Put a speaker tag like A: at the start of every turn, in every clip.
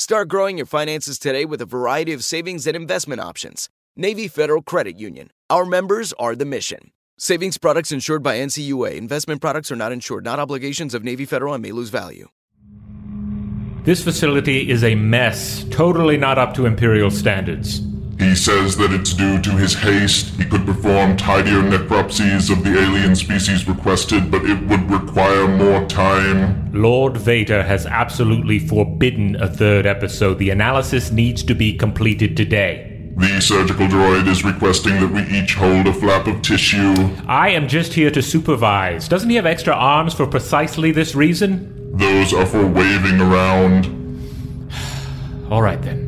A: Start growing your finances today with a variety of savings and investment options. Navy Federal Credit Union. Our members are the mission. Savings products insured by NCUA. Investment products are not insured, not obligations of Navy Federal and may lose value.
B: This facility is a mess, totally not up to Imperial standards.
C: He says that it's due to his haste. He could perform tidier necropsies of the alien species requested, but it would require more time.
B: Lord Vader has absolutely forbidden a third episode. The analysis needs to be completed today.
C: The surgical droid is requesting that we each hold a flap of tissue.
B: I am just here to supervise. Doesn't he have extra arms for precisely this reason?
C: Those are for waving around.
B: All right then.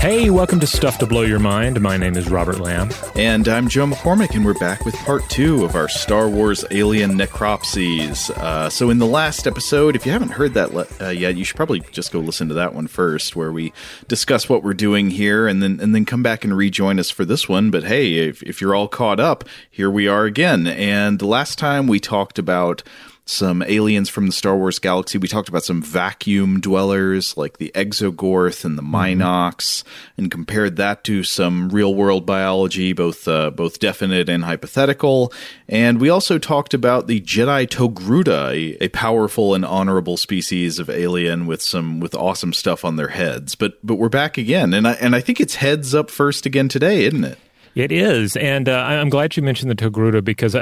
B: Hey, welcome to Stuff to Blow Your Mind. My name is Robert Lamb.
D: And I'm Joe McCormick, and we're back with part two of our Star Wars Alien Necropsies. Uh, so, in the last episode, if you haven't heard that le- uh, yet, you should probably just go listen to that one first, where we discuss what we're doing here, and then and then come back and rejoin us for this one. But hey, if, if you're all caught up, here we are again. And the last time we talked about some aliens from the Star Wars galaxy. We talked about some vacuum dwellers like the Exogorth and the Mynocks, mm-hmm. and compared that to some real world biology, both uh, both definite and hypothetical. And we also talked about the Jedi Togruta, a, a powerful and honorable species of alien with some with awesome stuff on their heads. But but we're back again, and I and I think it's heads up first again today, isn't it?
B: It is, and uh, I'm glad you mentioned the Togruta because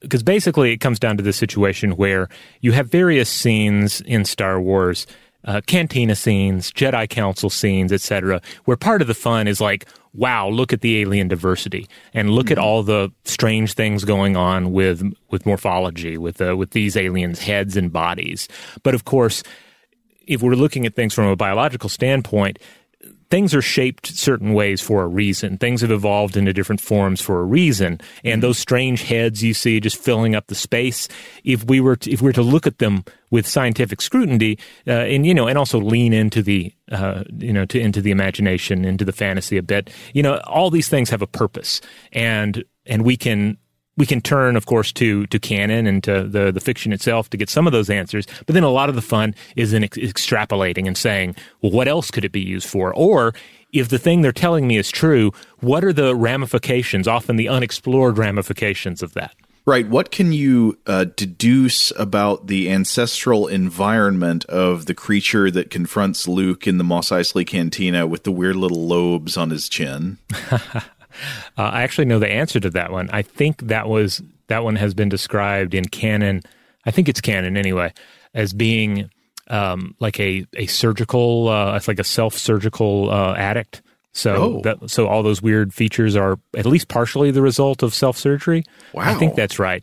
B: because uh, basically it comes down to the situation where you have various scenes in Star Wars, uh, cantina scenes, Jedi Council scenes, etc., where part of the fun is like, wow, look at the alien diversity, and look mm-hmm. at all the strange things going on with with morphology, with uh, with these aliens' heads and bodies. But of course, if we're looking at things from a biological standpoint things are shaped certain ways for a reason. Things have evolved into different forms for a reason. And mm-hmm. those strange heads you see just filling up the space, if we were to, if we were to look at them with scientific scrutiny, uh, and you know, and also lean into the uh, you know to into the imagination, into the fantasy a bit, you know, all these things have a purpose, and and we can we can turn, of course, to to canon and to the the fiction itself to get some of those answers. But then a lot of the fun is in ex- extrapolating and saying, well, what else could it be used for? Or if the thing they're telling me is true, what are the ramifications, often the unexplored ramifications of that?
D: Right. What can you uh, deduce about the ancestral environment of the creature that confronts Luke in the Mos Eisley Cantina with the weird little lobes on his chin?
B: uh, I actually know the answer to that one. I think that was that one has been described in canon. I think it's canon anyway, as being um, like a a surgical. Uh, it's like a self surgical uh, addict so
D: Oh.
B: that, so all those weird features are at least partially the result of self surgery.
D: Wow, I
B: think that's right.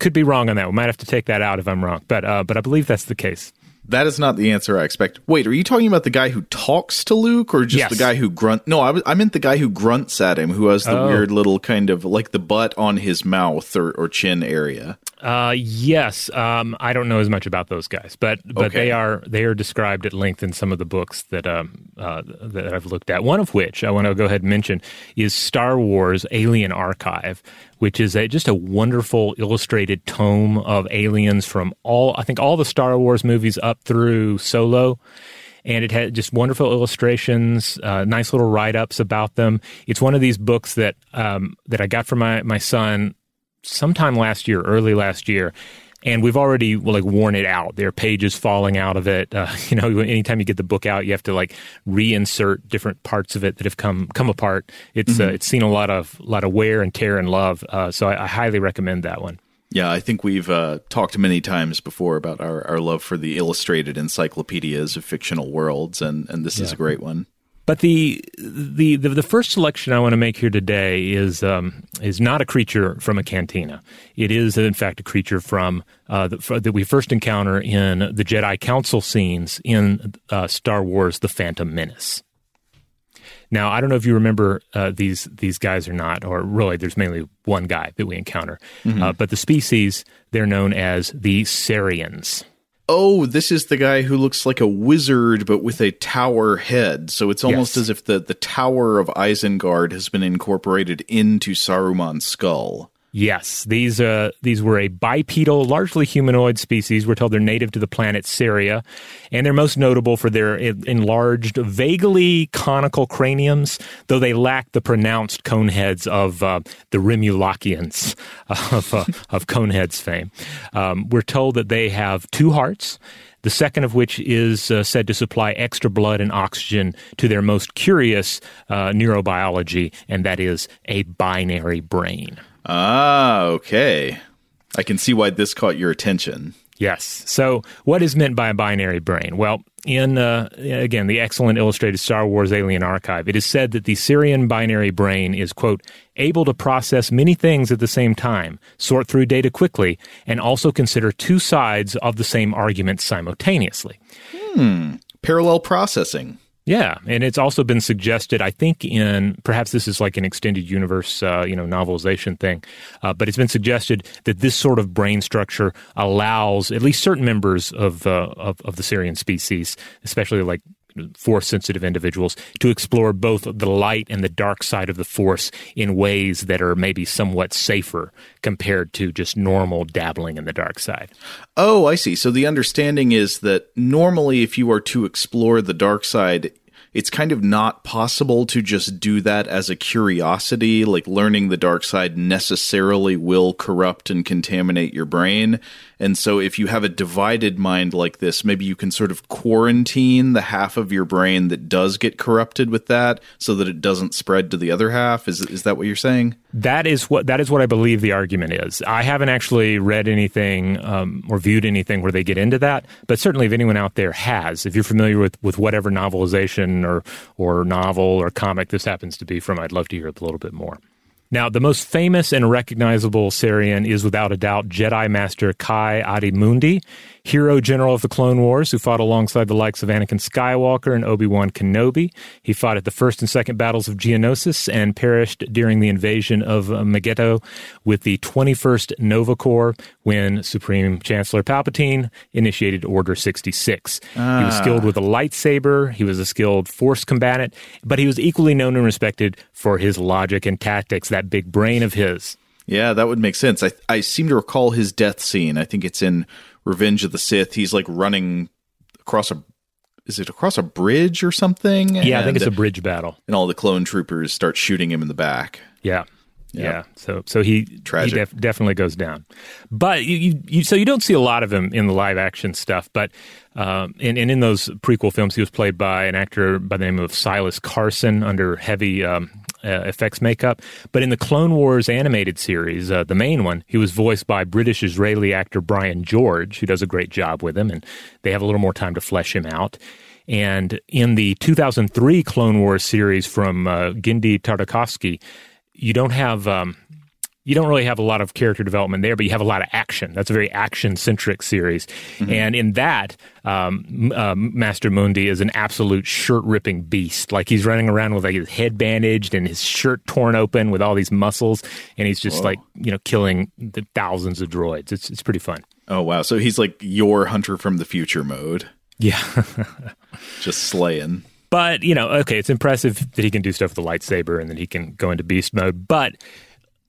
B: Could be wrong on that. We might have to take that out if I'm wrong, but uh, but I believe that's the case.
D: That is not the answer I expect. Wait, are you talking about the guy who talks to Luke, or just
B: Yes.
D: the guy who grunt? No, I, was, I meant the guy who grunts at him, who has the
B: Oh.
D: weird little kind of like the butt on his mouth or, or chin area.
B: Uh, yes, um, I don't know as much about those guys, but but
D: Okay.
B: they are they are described at length in some of the books that um uh, that I've looked at. One of which I want to go ahead and mention is Star Wars Alien Archive, which is a, just a wonderful illustrated tome of aliens from all I think all the Star Wars movies up through Solo. And it had just wonderful illustrations, uh, nice little write ups about them. It's one of these books that um, that I got for my my son sometime last year, early last year, and we've already well, like worn it out. There are pages falling out of it. Uh, you know, anytime you get the book out, you have to like reinsert different parts of it that have come come apart. It's uh, it's seen a lot of lot of wear and tear and love. Uh, so I, I highly recommend that one.
D: Yeah, I think we've uh, talked many times before about our, our love for the illustrated encyclopedias of fictional worlds, and, and this is a great one.
B: But the, the the the first selection I want to make here today is um, is not a creature from a cantina. It is in fact a creature from uh, the, that we first encounter in the Jedi Council scenes in uh, Star Wars: The Phantom Menace. Now I don't know if you remember uh, these these guys or not, or really there's mainly one guy that we encounter, uh, but the species they're known as the Cereans.
D: Oh, this is the guy who looks like a wizard, but with a tower head. So it's almost
B: Yes.
D: as if the, the tower of Isengard has been incorporated into Saruman's skull.
B: Yes, these uh, these were a bipedal, largely humanoid species. We're told they're native to the planet Cerea, and they're most notable for their enlarged, vaguely conical craniums, though they lack the pronounced cone heads of uh, the Remulakians of uh, of coneheads fame. Um, we're told that they have two hearts. The second of which is uh, said to supply extra blood and oxygen to their most curious uh, neurobiology, and that is a binary brain.
D: Ah, okay. I can see why this caught your attention.
B: Yes. So, what is meant by a binary brain? Well, in uh, again the excellent illustrated Star Wars Alien Archive, it is said that the Cerean binary brain is quote able to process many things at the same time, sort through data quickly, and also consider two sides of the same argument simultaneously. Hmm.
D: Parallel processing.
B: Yeah, and it's also been suggested. I think in perhaps this is like an extended universe, uh, you know, novelization thing, uh, but it's been suggested that this sort of brain structure allows at least certain members of uh, of, of the Cerean species, especially like force sensitive individuals, to explore both the light and the dark side of the force in ways that are maybe somewhat safer compared to just normal dabbling in the dark side.
D: Oh, I see. So the understanding is that normally, if you are to explore the dark side, it's kind of not possible to just do that as a curiosity. Like learning the dark side necessarily will corrupt and contaminate your brain. And so, if you have a divided mind like this, maybe you can sort of quarantine the half of your brain that does get corrupted with that so that it doesn't spread to the other half. Is, is that what you're saying?
B: That is what that is what I believe the argument is. I haven't actually read anything um, or viewed anything where they get into that, but certainly if anyone out there has, if you're familiar with, with whatever novelization or or novel or comic this happens to be from, I'd love to hear a little bit more. Now, the most famous and recognizable Cerean is without a doubt Jedi Master Ki-Adi-Mundi, hero general of the Clone Wars, who fought alongside the likes of Anakin Skywalker and Obi Wan Kenobi. He fought at the first and second battles of Geonosis and perished during the invasion of Mygeeto with the 21st Nova Corps when Supreme Chancellor Palpatine initiated Order 66. He was skilled ah. with a lightsaber, he was a skilled force combatant, but he was equally known and respected for his logic and tactics, that big brain of his.
D: Yeah, that would make sense. I I seem to recall his death scene. I think it's in Revenge of the Sith. He's like running across a is it across a bridge or something?
B: Yeah, I think it's a bridge battle.
D: and all the clone troopers start shooting him in the back.
B: Yeah. Yeah.
D: Yeah.
B: So so he,
D: Tragic.
B: he def- definitely goes down. But you, you, you so you don't see a lot of him in the live action stuff. But um, and, and in those prequel films, he was played by an actor by the name of Silas Carson under heavy. Um, uh, effects makeup, but in the Clone Wars animated series, uh, the main one, he was voiced by British Israeli actor Brian George, who does a great job with him, and they have a little more time to flesh him out. And in the 2003 Clone Wars series from uh, Genndy Tartakovsky, you don't have um, you don't really have a lot of character development there, but you have a lot of action. That's a very action centric series, and in that, um, uh, Master Mundi is an absolute shirt ripping beast. Like he's running around with like his head bandaged and his shirt torn open with all these muscles, and he's just like you know killing the thousands of droids. It's it's pretty fun.
D: Oh wow! So he's like your hunter from the future mode,
B: Yeah.
D: just slaying.
B: But, you know, okay, it's impressive that he can do stuff with the lightsaber and that he can go into beast mode. But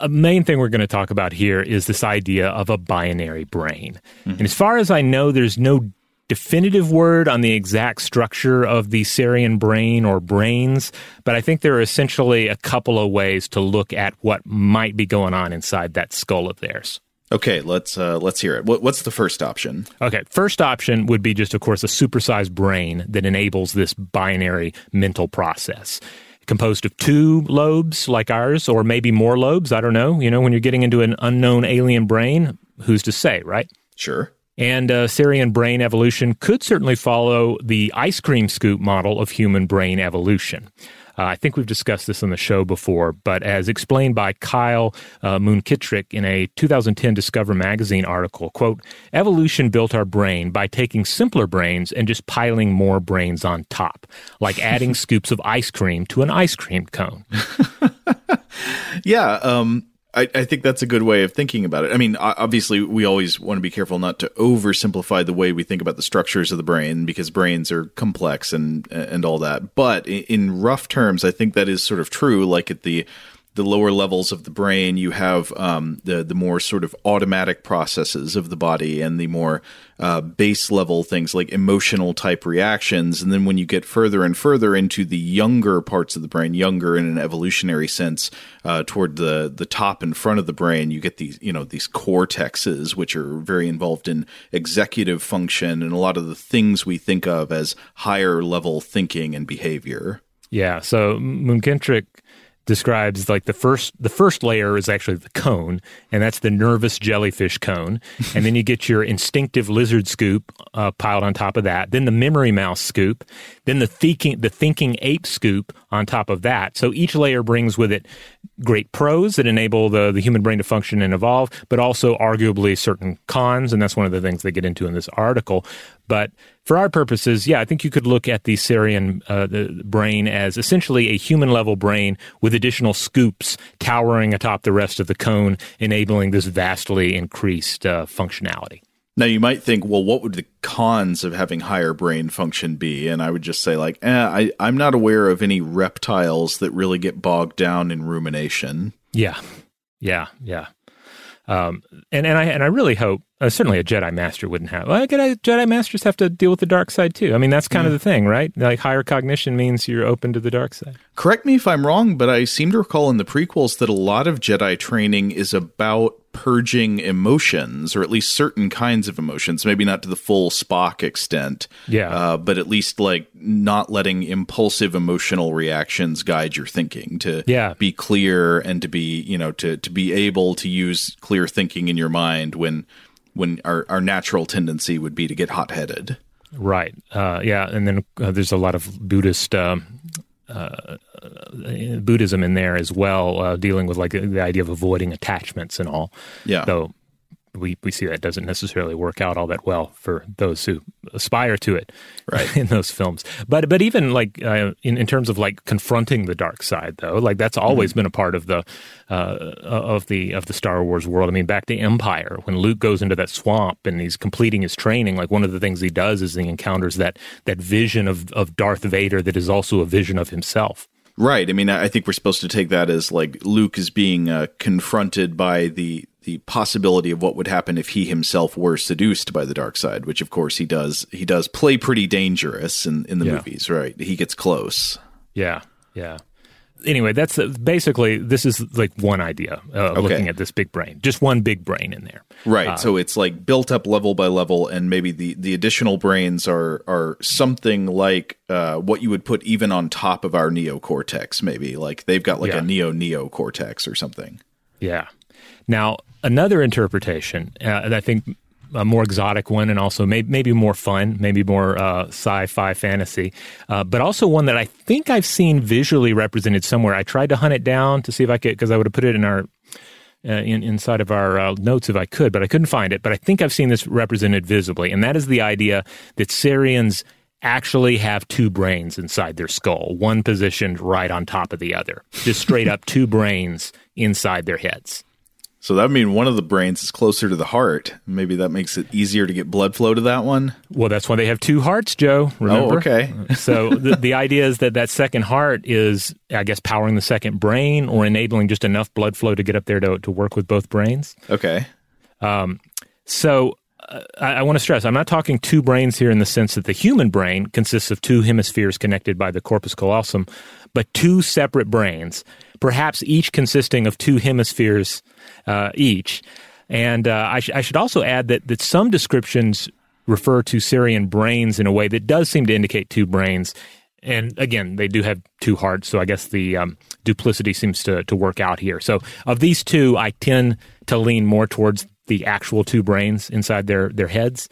B: a main thing we're going to talk about here is this idea of a binary brain. And as far as I know, there's no definitive word on the exact structure of the Cerean brain or brains, but I think there are essentially a couple of ways to look at what might be going on inside that skull of theirs.
D: Okay, let's uh, let's hear it. What, what's the first option?
B: Okay, first option would be just, of course, a supersized brain that enables this binary mental process. Composed of two lobes like ours, or maybe more lobes. I don't know. You know, when you're getting into an unknown alien brain, who's to say, right?
D: Sure.
B: And uh, brain evolution could certainly follow the ice cream scoop model of human brain evolution. Uh, I think we've discussed this on the show before, but as explained by Kyle uh, Munkittrick in a 2010 Discover magazine article, quote, evolution built our brain by taking simpler brains and just piling more brains on top, like adding scoops of ice cream to an ice cream cone.
D: Yeah, um, I, I think that's a good way of thinking about it. I mean, obviously, we always want to be careful not to oversimplify the way we think about the structures of the brain because brains are complex and and all that. But in, in rough terms, I think that is sort of true. Like at the the lower levels of the brain, you have um, the the more sort of automatic processes of the body, and the more uh, base level things like emotional type reactions. And then when you get further and further into the younger parts of the brain, younger in an evolutionary sense, uh, toward the the top and front of the brain, you get these you know these cortexes, which are very involved in executive function and a lot of the things we think of as higher level thinking and behavior.
B: Yeah. So Munkittrick describes like the first the first layer is actually the cone, and that's the nervous jellyfish cone, and then you get your instinctive lizard scoop uh, piled on top of that, then the memory mouse scoop, then the thinking the thinking ape scoop on top of that. So each layer brings with it great pros that enable the the human brain to function and evolve, but also arguably certain cons, and that's one of the things they get into in this article. But for our purposes, yeah, I think you could look at the Cerean uh, the brain as essentially a human level brain with additional scoops towering atop the rest of the cone, enabling this vastly increased uh, functionality.
D: Now you might think, well, what would the cons of having higher brain function be? And I would just say, like, eh, I, I'm not aware of any reptiles that really get bogged down in rumination.
B: Yeah, yeah, yeah. Um, and and I and I really hope uh, certainly a Jedi Master wouldn't have. Well, Jedi, Jedi Masters have to deal with the dark side too. I mean, that's kind of the thing, right? Like higher cognition means you're open to the dark side.
D: Correct me if I'm wrong, but I seem to recall in the prequels that a lot of Jedi training is about purging emotions, or at least certain kinds of emotions. Maybe not to the full Spock extent,
B: Yeah.
D: uh, but at least like not letting impulsive emotional reactions guide your thinking. To
B: Yeah.
D: be clear and to be you know to to be able to use clear thinking in your mind when when our our natural tendency would be to get hot headed.
B: Right. Uh, yeah. And then uh, there's a lot of Buddhist um, uh, uh, Buddhism in there as well, uh, dealing with like the idea of avoiding attachments and all.
D: Yeah.
B: So we we see that doesn't necessarily work out all that well for those who aspire to it,
D: Right.
B: In those films, but but even like uh, in in terms of like confronting the dark side, though, like that's always been a part of the uh, of the of the Star Wars world. I mean, back to Empire when Luke goes into that swamp and he's completing his training. Like one of the things he does is he encounters that that vision of of Darth Vader that is also a vision of himself.
D: Right. I mean, I think we're supposed to take that as like Luke is being uh, confronted by the the possibility of what would happen if he himself were seduced by the dark side, which of course he does. He does play pretty dangerous in in the
B: Yeah.
D: movies, right? He gets close.
B: Yeah, yeah. Anyway, that's uh, basically this is like one idea uh,
D: Okay.
B: looking at this big brain, just one big brain in there.
D: Right.
B: Uh,
D: so it's like built up level by level, and maybe the, the additional brains are are something like uh, what you would put even on top of our neocortex. Maybe like they've got like
B: Yeah.
D: a neo neocortex or something.
B: Yeah. Now, another interpretation, uh, and I think a more exotic one, and also may- maybe more fun, maybe more uh, sci-fi fantasy, uh, but also one that I think I've seen visually represented somewhere. I tried to hunt it down to see if I could, because I would have put it in our uh, in, inside of our uh, notes if I could, but I couldn't find it. But I think I've seen this represented visibly, and that is the idea that Cereans actually have two brains inside their skull, one positioned right on top of the other, just straight up two brains inside their heads.
D: So that would mean one of the brains is closer to the heart. Maybe that makes it easier to get blood flow to that one.
B: Well, that's why they have two hearts, Joe. Remember?
D: Oh, okay.
B: so the, the idea is that that second heart is, I guess, powering the second brain or enabling just enough blood flow to get up there to, to work with both brains.
D: Okay.
B: Um, So uh, I, I want to stress I'm not talking two brains here in the sense that the human brain consists of two hemispheres connected by the corpus callosum, but two separate brains, perhaps each consisting of two hemispheres uh, each. And uh, I, sh- I should also add that, that some descriptions refer to Cerean brains in a way that does seem to indicate two brains. And again, they do have two hearts, so I guess the um, duplicity seems to, to work out here. So, of these two, I tend to lean more towards the actual two brains inside their their heads.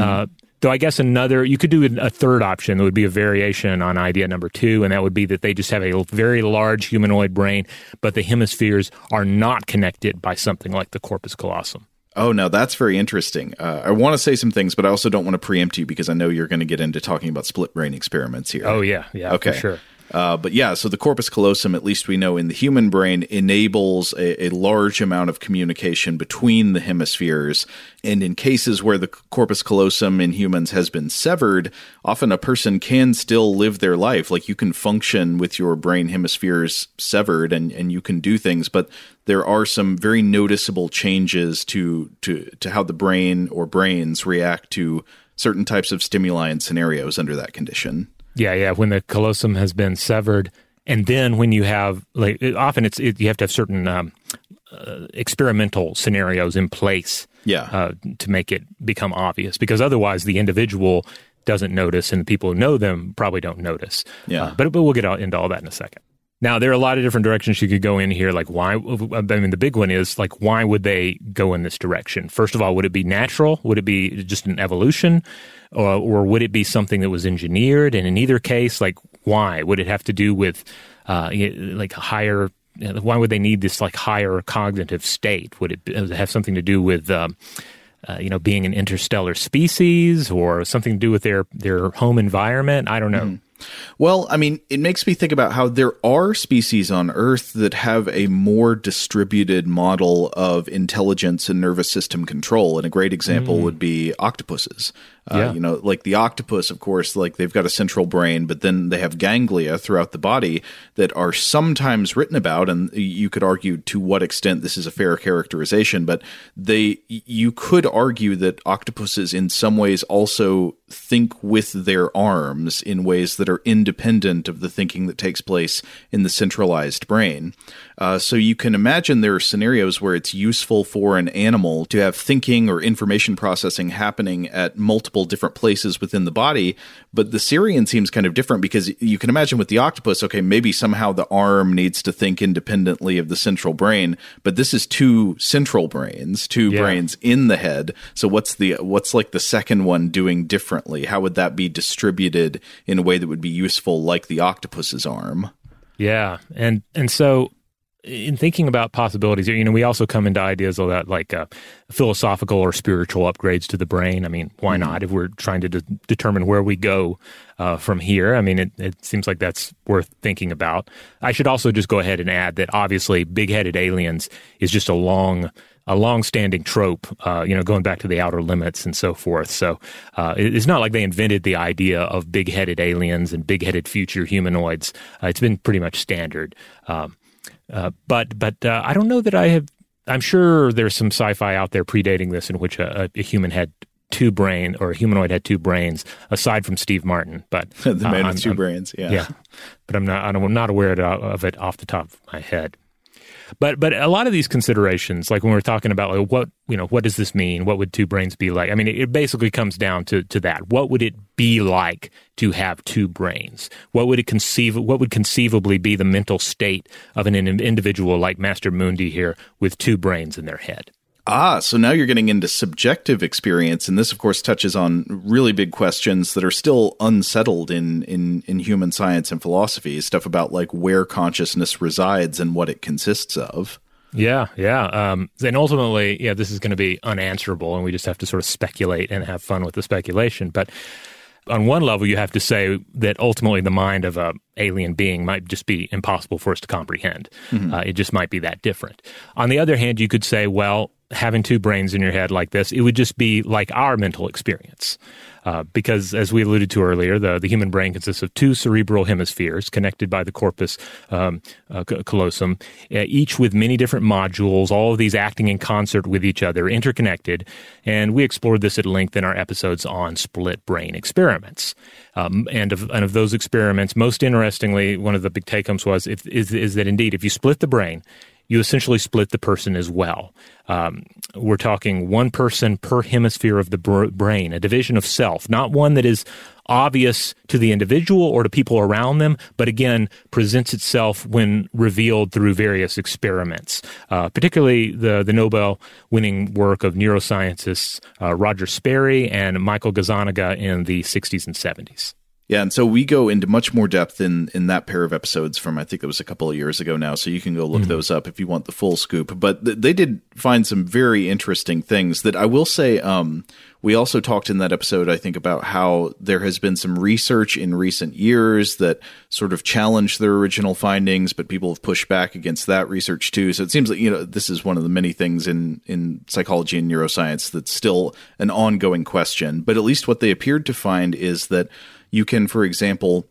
B: Uh, though I guess another, you could do a third option that would be a variation on idea number two, and that would be that they just have a very large humanoid brain, but the hemispheres are not connected by something like the corpus callosum.
D: Oh, no, that's very interesting. Uh, I want to say some things, but I also don't want to preempt you because I know you're going to get into talking about split brain experiments here.
B: Oh yeah, yeah,
D: Okay.
B: for sure.
D: Uh, but yeah, so the corpus callosum, at least we know in the human brain, enables a, a large amount of communication between the hemispheres. And in cases where the corpus callosum in humans has been severed, often a person can still live their life. Like you can function with your brain hemispheres severed and, and you can do things, but there are some very noticeable changes to, to, to how the brain or brains react to certain types of stimuli and scenarios under that condition.
B: Yeah, yeah. When the callosum has been severed, and then when you have like it- often it's it, you have to have certain um, uh, experimental scenarios in place,
D: Yeah.
B: uh, to make it become obvious. Because otherwise, the individual doesn't notice, and the people who know them probably don't notice.
D: Yeah.
B: Uh, but but we'll get into all that in a second. Now there are a lot of different directions you could go in here. Like why? I mean, the big one is like why would they go in this direction? First of all, would it be natural? Would it be just an evolution, or, or would it be something that was engineered? And in either case, like why would it have to do with uh, like a higher? Why would they need this like higher cognitive state? Would it be- have something to do with um, uh, you know being an interstellar species or something to do with their their home environment? I don't know.
D: Well, I mean, it makes me think about how there are species on Earth that have a more distributed model of intelligence and nervous system control. And a great example hmm. would be octopuses. Uh,
B: Yeah.
D: You know, like the octopus, of course, like they've got a central brain, but then they have ganglia throughout the body that are sometimes written about. And you could argue to what extent this is a fair characterization, but they, you could argue that octopuses in some ways also think with their arms in ways that are independent of the thinking that takes place in the centralized brain. Uh, so you can imagine there are scenarios where it's useful for an animal to have thinking or information processing happening at multiple different places within the body. But the Cerean seems kind of different because you can imagine with the octopus, okay, maybe somehow the arm needs to think independently of the central brain, but this is two central brains, two
B: Yeah.
D: brains in the head. So what's the what's like the second one doing differently? How would that be distributed in a way that would be useful like the octopus's arm?
B: Yeah, and and so in thinking about possibilities, you know, we also come into ideas of that like uh, philosophical or spiritual upgrades to the brain. I mean, why not? If we're trying to de- determine where we go uh, from here, I mean, it, it seems like that's worth thinking about. I should also just go ahead and add that obviously, big-headed aliens is just a long a long-standing trope, uh, you know, going back to the outer limits and so forth. So uh, it- it's not like they invented the idea of big-headed aliens and big-headed future humanoids. Uh, it's been pretty much standard. Um, uh, but but uh, I don't know that I have. I'm sure there's some sci-fi out there predating this in which a, a human had two brain or a humanoid had two brains aside from Steve Martin, but
D: the man
B: uh,
D: with 2
B: I'm,
D: brains. Yeah.
B: yeah, but I'm not I'm not aware of it off the top of my head. But but a lot of these considerations, like when we're talking about like what you know, what does this mean? What would two brains be like? I mean, it, it basically comes down to to that. What would it be like to have two brains? What would it conceive? What would conceivably be the mental state of an individual like Master Mundi here with two brains in their head?
D: Ah, so now you're getting into subjective experience, and this, of course, touches on really big questions that are still unsettled in in in human science and philosophy. Stuff about like where consciousness resides and what it consists of.
B: Yeah, yeah. Um, and ultimately, yeah, this is going to be unanswerable, and we just have to sort of speculate and have fun with the speculation. But on one level, you have to say that ultimately the mind of a alien being might just be impossible for us to comprehend. Mm-hmm. Uh, it just might be that different. On the other hand, you could say, well, having two brains in your head like this, it would just be like our mental experience. Uh, because, as we alluded to earlier, the, the human brain consists of two cerebral hemispheres connected by the corpus um, uh, callosum, uh, each with many different modules, all of these acting in concert with each other, interconnected. And we explored this at length in our episodes on split brain experiments. Um, and, of, and of those experiments, most interestingly, one of the big take homes was if, is, is that indeed, if you split the brain, you essentially split the person as well. Um, we're talking one person per hemisphere of the br- brain, a division of self, not one that is obvious to the individual or to people around them, but again, presents itself when revealed through various experiments, uh, particularly the, the Nobel winning work of neuroscientists uh, Roger Sperry and Michael Gazzaniga in the 60s and 70s.
D: Yeah, and so we go into much more depth in in that pair of episodes from I think it was a couple of years ago now. So you can go look mm-hmm. those up if you want the full scoop. But th- they did find some very interesting things that I will say. Um, we also talked in that episode, I think, about how there has been some research in recent years that sort of challenged their original findings, but people have pushed back against that research too. So it seems like you know this is one of the many things in in psychology and neuroscience that's still an ongoing question. But at least what they appeared to find is that you can, for example,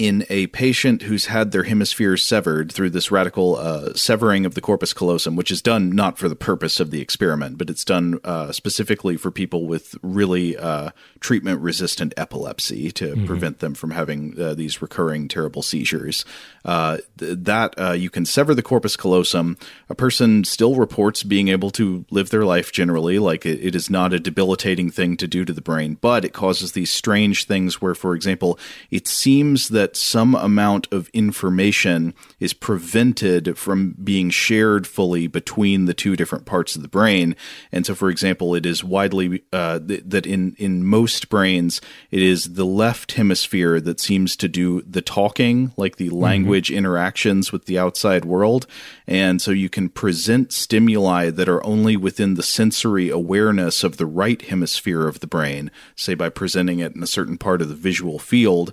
D: in a patient who's had their hemispheres severed through this radical uh, severing of the corpus callosum, which is done not for the purpose of the experiment, but it's done uh, specifically for people with really uh, treatment resistant epilepsy to mm-hmm. prevent them from having uh, these recurring terrible seizures. Uh, th- that uh, you can sever the corpus callosum. A person still reports being able to live their life generally, like it, it is not a debilitating thing to do to the brain, but it causes these strange things where, for example, it seems that that some amount of information is prevented from being shared fully between the two different parts of the brain. And so, for example, it is widely uh, th- that in in most brains, it is the left hemisphere that seems to do the talking, like the mm-hmm. language mm-hmm. interactions with the outside world. And so, you can present stimuli that are only within the sensory awareness of the right hemisphere of the brain, say by presenting it in a certain part of the visual field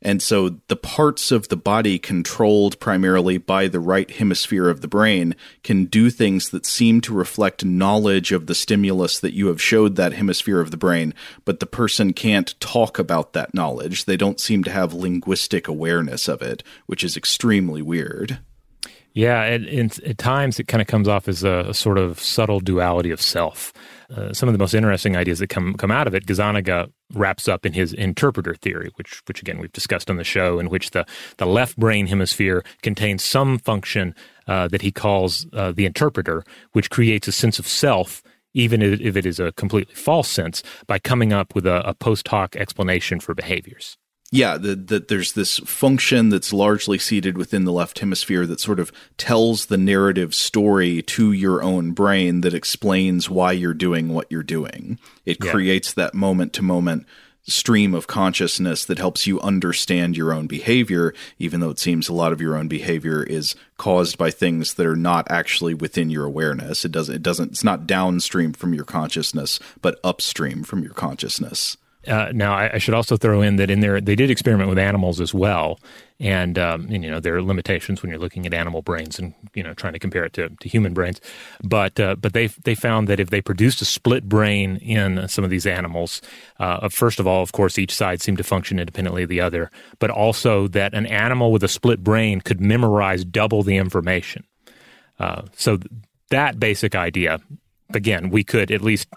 D: and so the parts of the body controlled primarily by the right hemisphere of the brain can do things that seem to reflect knowledge of the stimulus that you have showed that hemisphere of the brain, but the person can't talk about that knowledge. They don't seem to have linguistic awareness of it, which is extremely weird.
B: Yeah, at, at times it kind of comes off as a, a sort of subtle duality of self. Uh, some of the most interesting ideas that come come out of it, Gazzaniga wraps up in his interpreter theory, which which again we've discussed on the show, in which the the left brain hemisphere contains some function uh, that he calls uh, the interpreter, which creates a sense of self. Even if it is a completely false sense, by coming up with a, a post hoc explanation for behaviors
D: yeah, that the, there's this function that's largely seated within the left hemisphere that sort of tells the narrative story to your own brain that explains why you're doing what you're doing. It yeah. creates that moment to moment stream of consciousness that helps you understand your own behavior, even though it seems a lot of your own behavior is caused by things that are not actually within your awareness. It doesn't, it doesn't, it's not downstream from your consciousness, but upstream from your consciousness.
B: Uh, now, I, I, should also throw in that in there they did experiment with animals as well, and, um, and, you know there are limitations when you're looking at animal brains and you know trying to compare it to, to human brains, but uh, but they they found that if they produced a split brain in some of these animals, uh, first of all, of course, each side seemed to function independently of the other, but also that an animal with a split brain could memorize double the information. Uh, so that basic idea again, we could at least,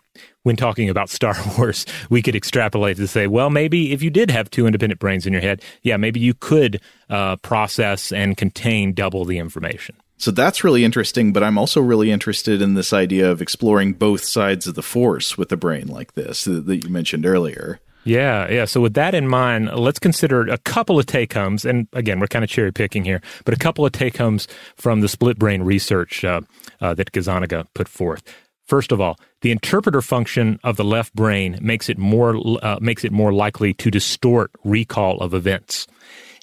B: when talking about Star Wars, we could extrapolate to say, well, maybe if you did have two independent brains in your head, yeah, maybe you could uh, process and contain double the information.
D: So that's really interesting, but I'm also really interested in this idea of exploring both sides of the force with a brain like this that you mentioned earlier.
B: Yeah, yeah. So with that in mind, let's consider a couple of take homes, and again, we're kind of cherry picking here, but a couple of take homes from the split brain research uh, uh, that Gazzaniga put forth. First of all, the interpreter function of the left brain makes it more uh, makes it more likely to distort recall of events,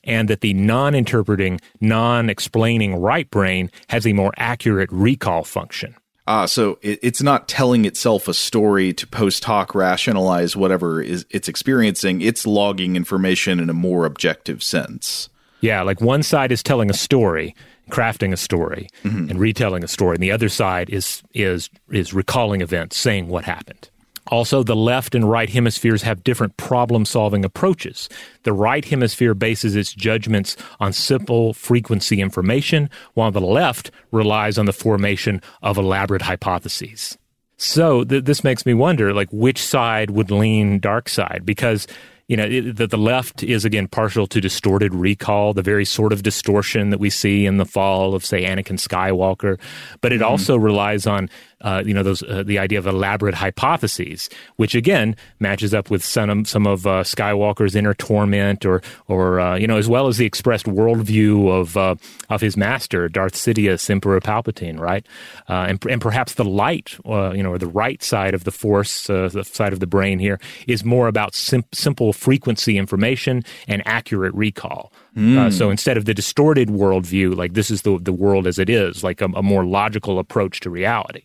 B: and that the non-interpreting, non-explaining right brain has a more accurate recall function.
D: Ah, so it, it's not telling itself a story to post hoc rationalize whatever is it's experiencing. It's logging information in a more objective sense.
B: Yeah, like one side is telling a story, crafting a story, mm-hmm. and retelling a story, and the other side is is is recalling events, saying what happened. Also, the left and right hemispheres have different problem solving approaches. The right hemisphere bases its judgments on simple frequency information, while the left relies on the formation of elaborate hypotheses. So th- this makes me wonder, like, which side would lean dark side? Because you know, the, the left is again partial to distorted recall, the very sort of distortion that we see in the fall of, say, Anakin Skywalker. But it mm-hmm. also relies on uh, you know, those uh, the idea of elaborate hypotheses, which again matches up with some some of uh, Skywalker's inner torment, or or uh, you know, as well as the expressed worldview of uh, of his master, Darth Sidious, Emperor Palpatine, right? Uh, and and perhaps the light, you know, or the right side of the Force, the side of the brain here, is more about sim- simple frequency information and accurate recall. Mm. Uh, so instead of the distorted worldview, like this is the the world as it is, like a, a, more logical approach to reality.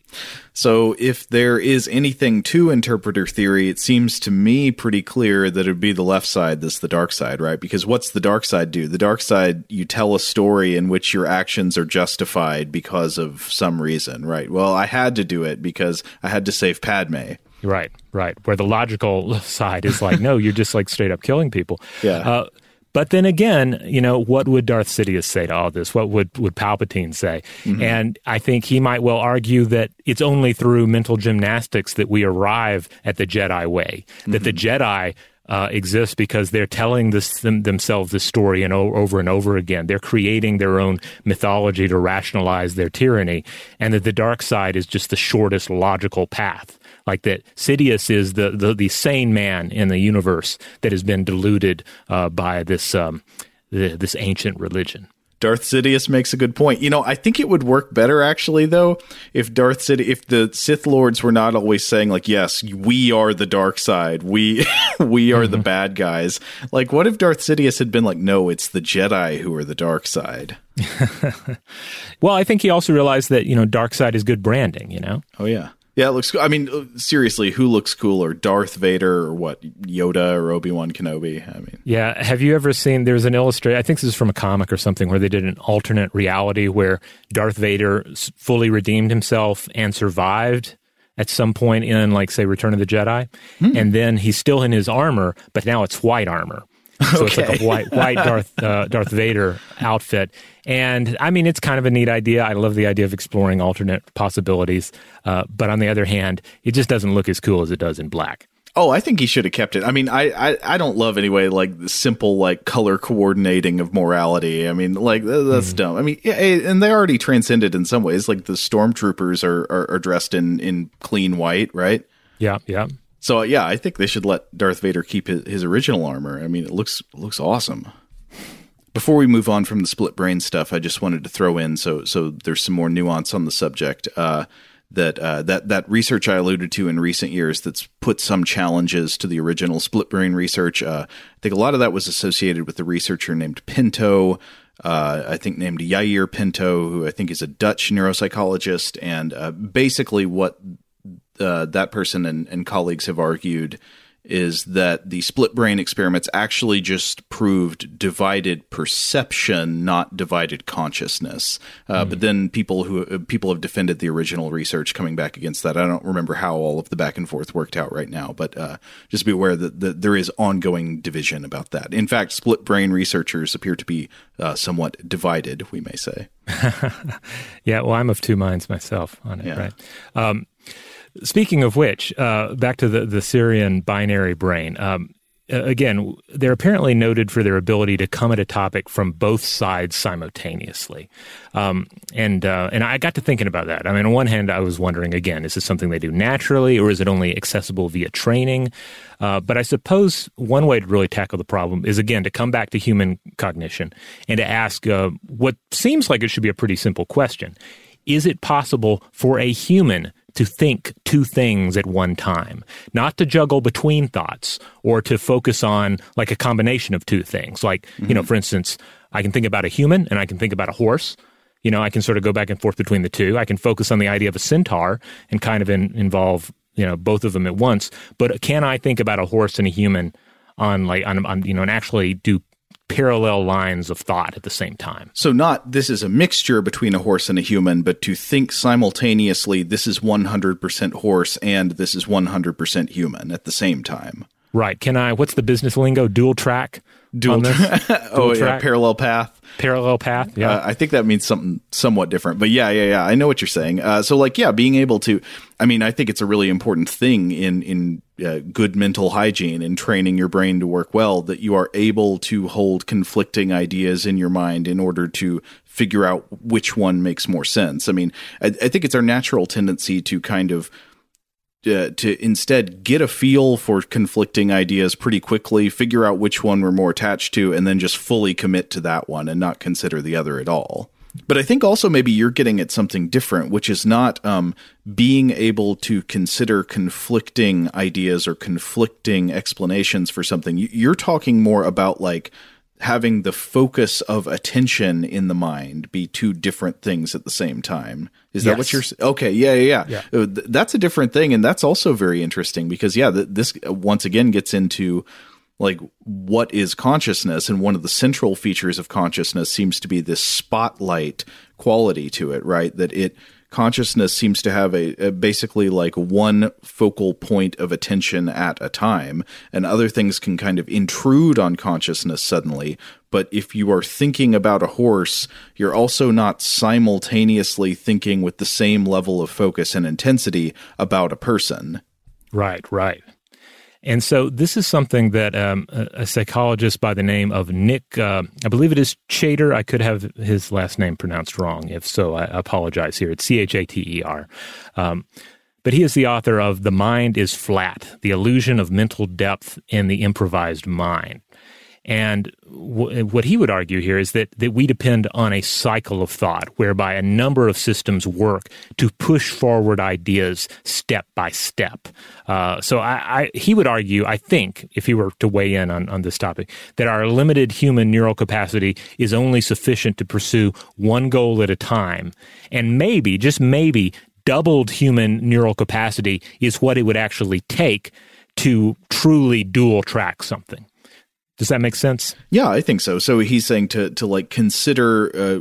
D: So if there is anything to interpreter theory, it seems to me pretty clear that it would be the left side that's the dark side, right? Because what's the dark side do? The dark side, you tell a story in which your actions are justified because of some reason, right? Well, I had to do it because I had to save Padme.
B: Right, right. Where the logical side is like, no, you're just like straight up killing people.
D: Yeah. Uh,
B: but then again, you know, what would Darth Sidious say to all this? What would, would Palpatine say? Mm-hmm. And I think he might well argue that it's only through mental gymnastics that we arrive at the Jedi way, that mm-hmm. the Jedi uh, exist because they're telling this them, themselves this story and o- over and over again. They're creating their own mythology to rationalize their tyranny, and that the dark side is just the shortest logical path like that Sidious is the, the, the sane man in the universe that has been deluded uh, by this um, the, this ancient religion.
D: Darth Sidious makes a good point. You know, I think it would work better actually though if Darth Sidious if the Sith lords were not always saying like yes, we are the dark side. We we are mm-hmm. the bad guys. Like what if Darth Sidious had been like no, it's the Jedi who are the dark side.
B: well, I think he also realized that, you know, dark side is good branding, you know.
D: Oh yeah. Yeah, it looks. Cool. I mean, uh, seriously, who looks cooler, Darth Vader or what, Yoda or Obi Wan Kenobi? I mean,
B: yeah. Have you ever seen? There's an illustrator. I think this is from a comic or something where they did an alternate reality where Darth Vader fully redeemed himself and survived at some point in, like, say, Return of the Jedi, hmm. and then he's still in his armor, but now it's white armor. So okay. it's like a white white Darth uh, Darth Vader outfit, and I mean it's kind of a neat idea. I love the idea of exploring alternate possibilities, uh, but on the other hand, it just doesn't look as cool as it does in black.
D: Oh, I think he should have kept it. I mean, I, I, I don't love anyway like the simple like color coordinating of morality. I mean, like that's mm. dumb. I mean, yeah, and they already transcended in some ways. Like the stormtroopers are, are, are dressed in in clean white, right?
B: Yeah, yeah.
D: So yeah, I think they should let Darth Vader keep his, his original armor. I mean, it looks looks awesome. Before we move on from the split brain stuff, I just wanted to throw in so so there's some more nuance on the subject. Uh, that uh, that that research I alluded to in recent years that's put some challenges to the original split brain research. Uh, I think a lot of that was associated with the researcher named Pinto. Uh, I think named Yair Pinto, who I think is a Dutch neuropsychologist, and uh, basically what uh, that person and, and colleagues have argued is that the split brain experiments actually just proved divided perception, not divided consciousness. Uh, mm. But then people who uh, people have defended the original research coming back against that. I don't remember how all of the back and forth worked out right now, but uh, just be aware that, that, there is ongoing division about that. In fact, split brain researchers appear to be uh, somewhat divided, we may say.
B: yeah, well, I'm of two minds myself on it, yeah. right? Um, Speaking of which, uh, back to the, the Cerean binary brain. Um, again, they're apparently noted for their ability to come at a topic from both sides simultaneously. Um, and uh, and I got to thinking about that. I mean, on one hand, I was wondering again, is this something they do naturally, or is it only accessible via training? Uh, but I suppose one way to really tackle the problem is again to come back to human cognition and to ask uh, what seems like it should be a pretty simple question: Is it possible for a human to think two things at one time, not to juggle between thoughts or to focus on like a combination of two things. Like, mm-hmm. you know, mm-hmm. for instance, I can think about a human and I can think about a horse. You know, I can sort of go back and forth between the two. I can focus on the idea of a centaur and kind of in, involve, you know, both of them at once. But can I think about a horse and a human on like on, on you know and actually do parallel lines of thought at the same time.
D: So, not this is a mixture between a horse and a human, but to think simultaneously, this is 100% horse and this is 100% human at the same time.
B: Right. Can I, what's the business lingo? Dual track?
D: Dual, tra- oh, yeah, parallel path.
B: Parallel path. Yeah.
D: Uh, I think that means something somewhat different, but yeah, yeah, yeah. I know what you're saying. Uh, so, like, yeah, being able to, I mean, I think it's a really important thing in, in, uh, good mental hygiene and training your brain to work well that you are able to hold conflicting ideas in your mind in order to figure out which one makes more sense. I mean, I, I think it's our natural tendency to kind of uh, to instead get a feel for conflicting ideas pretty quickly, figure out which one we're more attached to, and then just fully commit to that one and not consider the other at all. But I think also maybe you're getting at something different, which is not um, being able to consider conflicting ideas or conflicting explanations for something. You're talking more about like having the focus of attention in the mind be two different things at the same time. Is that yes. what you're Okay, yeah, yeah, yeah, yeah. Uh, that's a different thing and that's also very interesting because yeah, this once again gets into like what is consciousness and one of the central features of consciousness seems to be this spotlight quality to it right that it consciousness seems to have a, a, basically like one focal point of attention at a time and other things can kind of intrude on consciousness suddenly. But if you are thinking about a horse you're also not simultaneously thinking with the same level of focus and intensity about a person.
B: Right right and so this is something that um, a, psychologist by the name of Nick, uh, I believe it is Chater. I could have his last name pronounced wrong. If so, I apologize here. It's C H A T E R. Um, but he is the author of The Mind is Flat The Illusion of Mental Depth in the Improvised Mind. And w- what he would argue here is that, that we depend on a cycle of thought whereby a number of systems work to push forward ideas step by step. Uh, so I, I, he would argue, I think, if he were to weigh in on, on this topic, that our limited human neural capacity is only sufficient to pursue one goal at a time. And maybe, just maybe, doubled human neural capacity is what it would actually take to truly dual track something. Does that make sense?
D: Yeah, I think so. So he's saying to to like consider uh,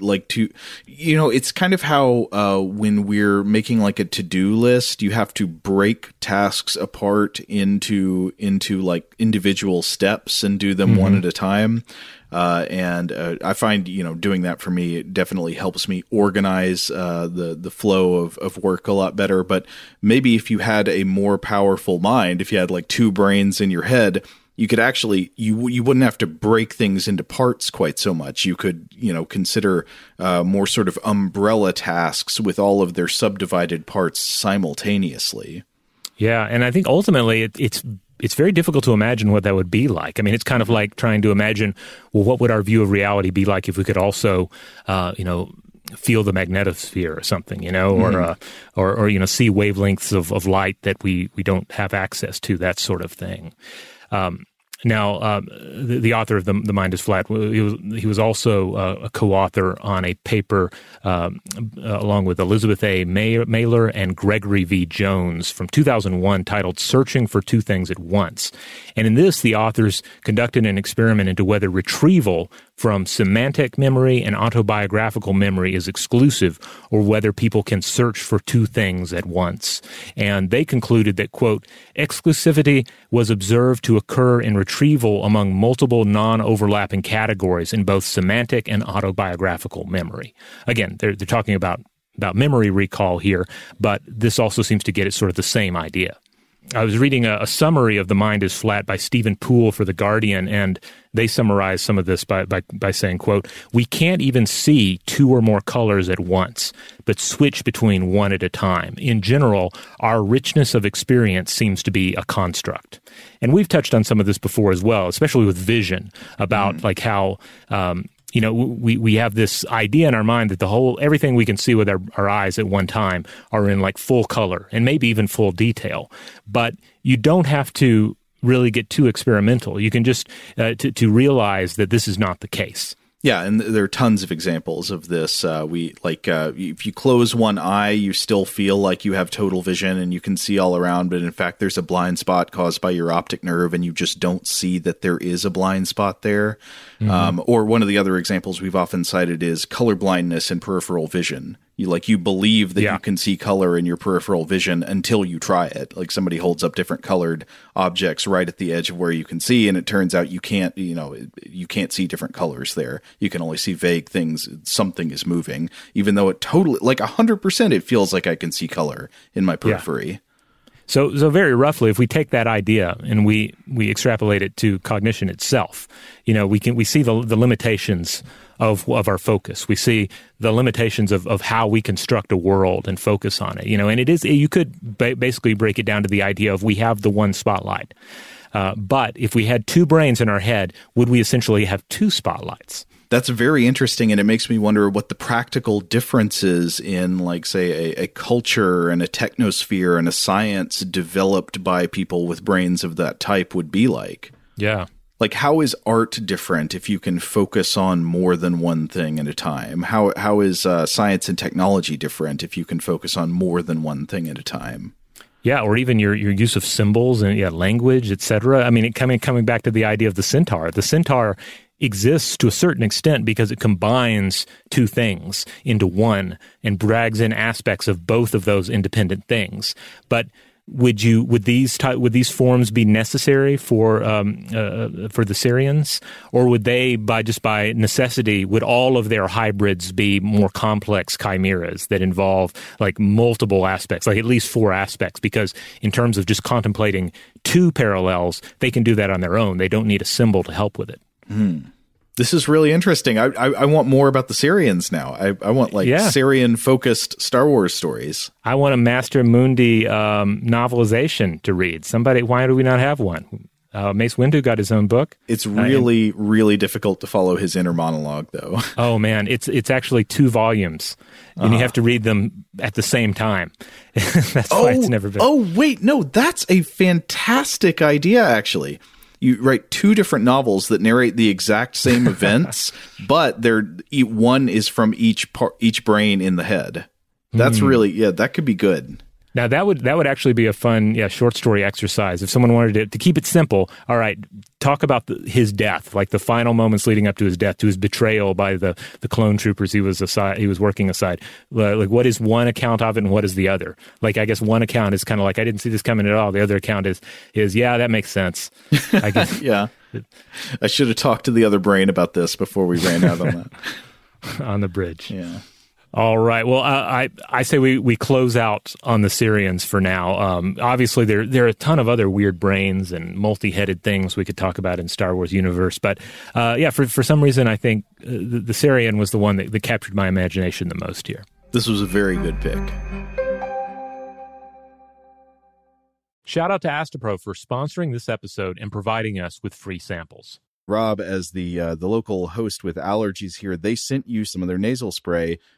D: like to you know it's kind of how uh, when we're making like a to-do list you have to break tasks apart into into like individual steps and do them mm-hmm. one at a time uh, and uh, I find you know doing that for me definitely helps me organize uh, the the flow of, of work a lot better. But maybe if you had a more powerful mind, if you had like two brains in your head, you could actually you you wouldn't have to break things into parts quite so much. You could you know consider uh, more sort of umbrella tasks with all of their subdivided parts simultaneously.
B: Yeah, and I think ultimately it, it's it's very difficult to imagine what that would be like. I mean, it's kind of like trying to imagine, well, what would our view of reality be like if we could also, uh, you know, feel the magnetosphere or something, you know, mm-hmm. or, uh, or, or you know, see wavelengths of, of light that we we don't have access to, that sort of thing. Um, now, um, the, the, author of the, the, Mind is Flat, he was, he was also uh, a co-author on a paper um, uh, along with Elizabeth A. Maylor and Gregory V. Jones from 2001 titled Searching for Two Things at Once. And in this, the authors conducted an experiment into whether retrieval from semantic memory and autobiographical memory is exclusive or whether people can search for two things at once. And they concluded that, quote, exclusivity was observed to occur in retrieval among multiple non overlapping categories in both semantic and autobiographical memory. Again, they're, they're talking about, about memory recall here, but this also seems to get at sort of the same idea. I was reading a, a, summary of The Mind is Flat by Steven Poole for The Guardian, and they summarize some of this by, by, by saying, quote, We can't even see two or more colors at once, but switch between one at a time. In general, our richness of experience seems to be a construct. And we've touched on some of this before as well, especially with vision, about mm. like how um, you know, we, we have this idea in our mind that the whole, everything we can see with our, our eyes at one time are in like full color and maybe even full detail. But you don't have to really get too experimental. You can just, uh, to, to realize that this is not the case.
D: Yeah, and there are tons of examples of this. Uh, we like uh, if you close one eye, you still feel like you have total vision and you can see all around, but in fact, there's a blind spot caused by your optic nerve, and you just don't see that there is a blind spot there. Mm-hmm. Um, or one of the other examples we've often cited is color blindness and peripheral vision you like you believe that yeah. you can see color in your peripheral vision until you try it. Like somebody holds up different colored objects right at the edge of where you can see and it turns out you can't you know you can't see different colors there. You can only see vague things. Something is moving. Even though it totally like 100% it feels like i can see color in my periphery. Yeah.
B: So, so very roughly, if we take that idea and we, we extrapolate it to cognition itself, you know, we can we see the the limitations of of our focus. We see the limitations of, of how we construct a world and focus on it. You know, and it is you could ba- basically break it down to the idea of we have the one spotlight. Uh, but if we had two brains in our head, would we essentially have two spotlights?
D: That's very interesting, and it makes me wonder what the practical differences in, like, say, a, a culture and a technosphere and a science developed by people with brains of that type would be like.
B: Yeah
D: like how is art different if you can focus on more than one thing at a time? How how is uh, science and technology different if you can focus on more than one thing at a time?
B: Yeah or even your your use of symbols and yeah language etc i mean it, coming coming back to the idea of the centaur. The centaur exists to a certain extent because it combines two things into one and drags in aspects of both of those independent things. But would you would these ty- would these forms be necessary for um, uh, for the Cereans, or would they by just by necessity would all of their hybrids be more complex chimeras that involve like multiple aspects, like at least four aspects? Because in terms of just contemplating two parallels, they can do that on their own. They don't need a symbol to help with it.
D: Hmm. This is really interesting. I, I, I want more about the Cereans now. I, I want like yeah. Cerean focused Star Wars stories.
B: I want a Master Mundi um, novelization to read. Somebody, why do we not have one? Uh, Mace Windu got his own book.
D: It's really, uh, and, really difficult to follow his inner monologue, though.
B: oh man, it's it's actually two volumes, and uh-huh. you have to read them at the same time. that's
D: oh,
B: why it's never been.
D: Oh wait, no, that's a fantastic idea, actually you write two different novels that narrate the exact same events, but they're one is from each part, each brain in the head. That's mm. really yeah, that could be good.
B: Now that would that would actually be a fun yeah short story exercise if someone wanted to, to keep it simple. All right, talk about the, his death, like the final moments leading up to his death, to his betrayal by the, the clone troopers he was aside, he was working aside. Like what is one account of it and what is the other? Like I guess one account is kind of like I didn't see this coming at all. The other account is is yeah that makes sense. I
D: guess yeah. I should have talked to the other brain about this before we ran out on
B: that on the bridge.
D: Yeah.
B: All right. Well, I I say we, we close out on the Cereans for now. Um, obviously, there there are a ton of other weird brains and multi headed things we could talk about in Star Wars universe. But uh, yeah, for for some reason, I think uh, the, the Cerean was the one that, that captured my imagination the most here.
D: This was a very good pick.
B: Shout out to Astepro for sponsoring this episode and providing us with free samples.
D: Rob, as the uh, the local host with allergies here, they sent you some of their nasal spray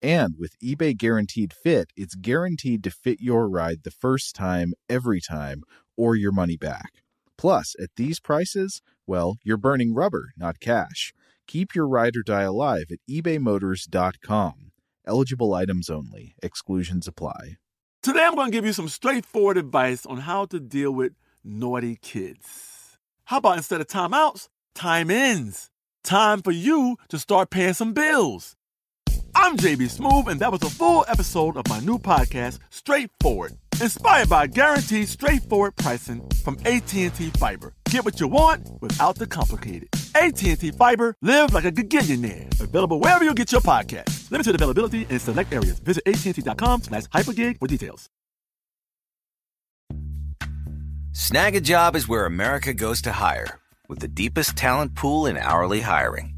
D: And with eBay Guaranteed Fit, it's guaranteed to fit your ride the first time, every time, or your money back. Plus, at these prices, well, you're burning rubber, not cash. Keep your ride or die alive at ebaymotors.com. Eligible items only, exclusions apply.
E: Today, I'm going to give you some straightforward advice on how to deal with naughty kids. How about instead of timeouts, time ins? Time for you to start paying some bills. I'm JB Smoove, and that was a full episode of my new podcast, Straightforward, inspired by guaranteed straightforward pricing from AT&T Fiber. Get what you want without the complicated. AT&T Fiber, live like a gigillionaire. Available wherever you get your podcast. Limited availability in select areas. Visit AT&T.com slash hypergig for details.
F: Snagajob is where America goes to hire, with the deepest talent pool in hourly hiring.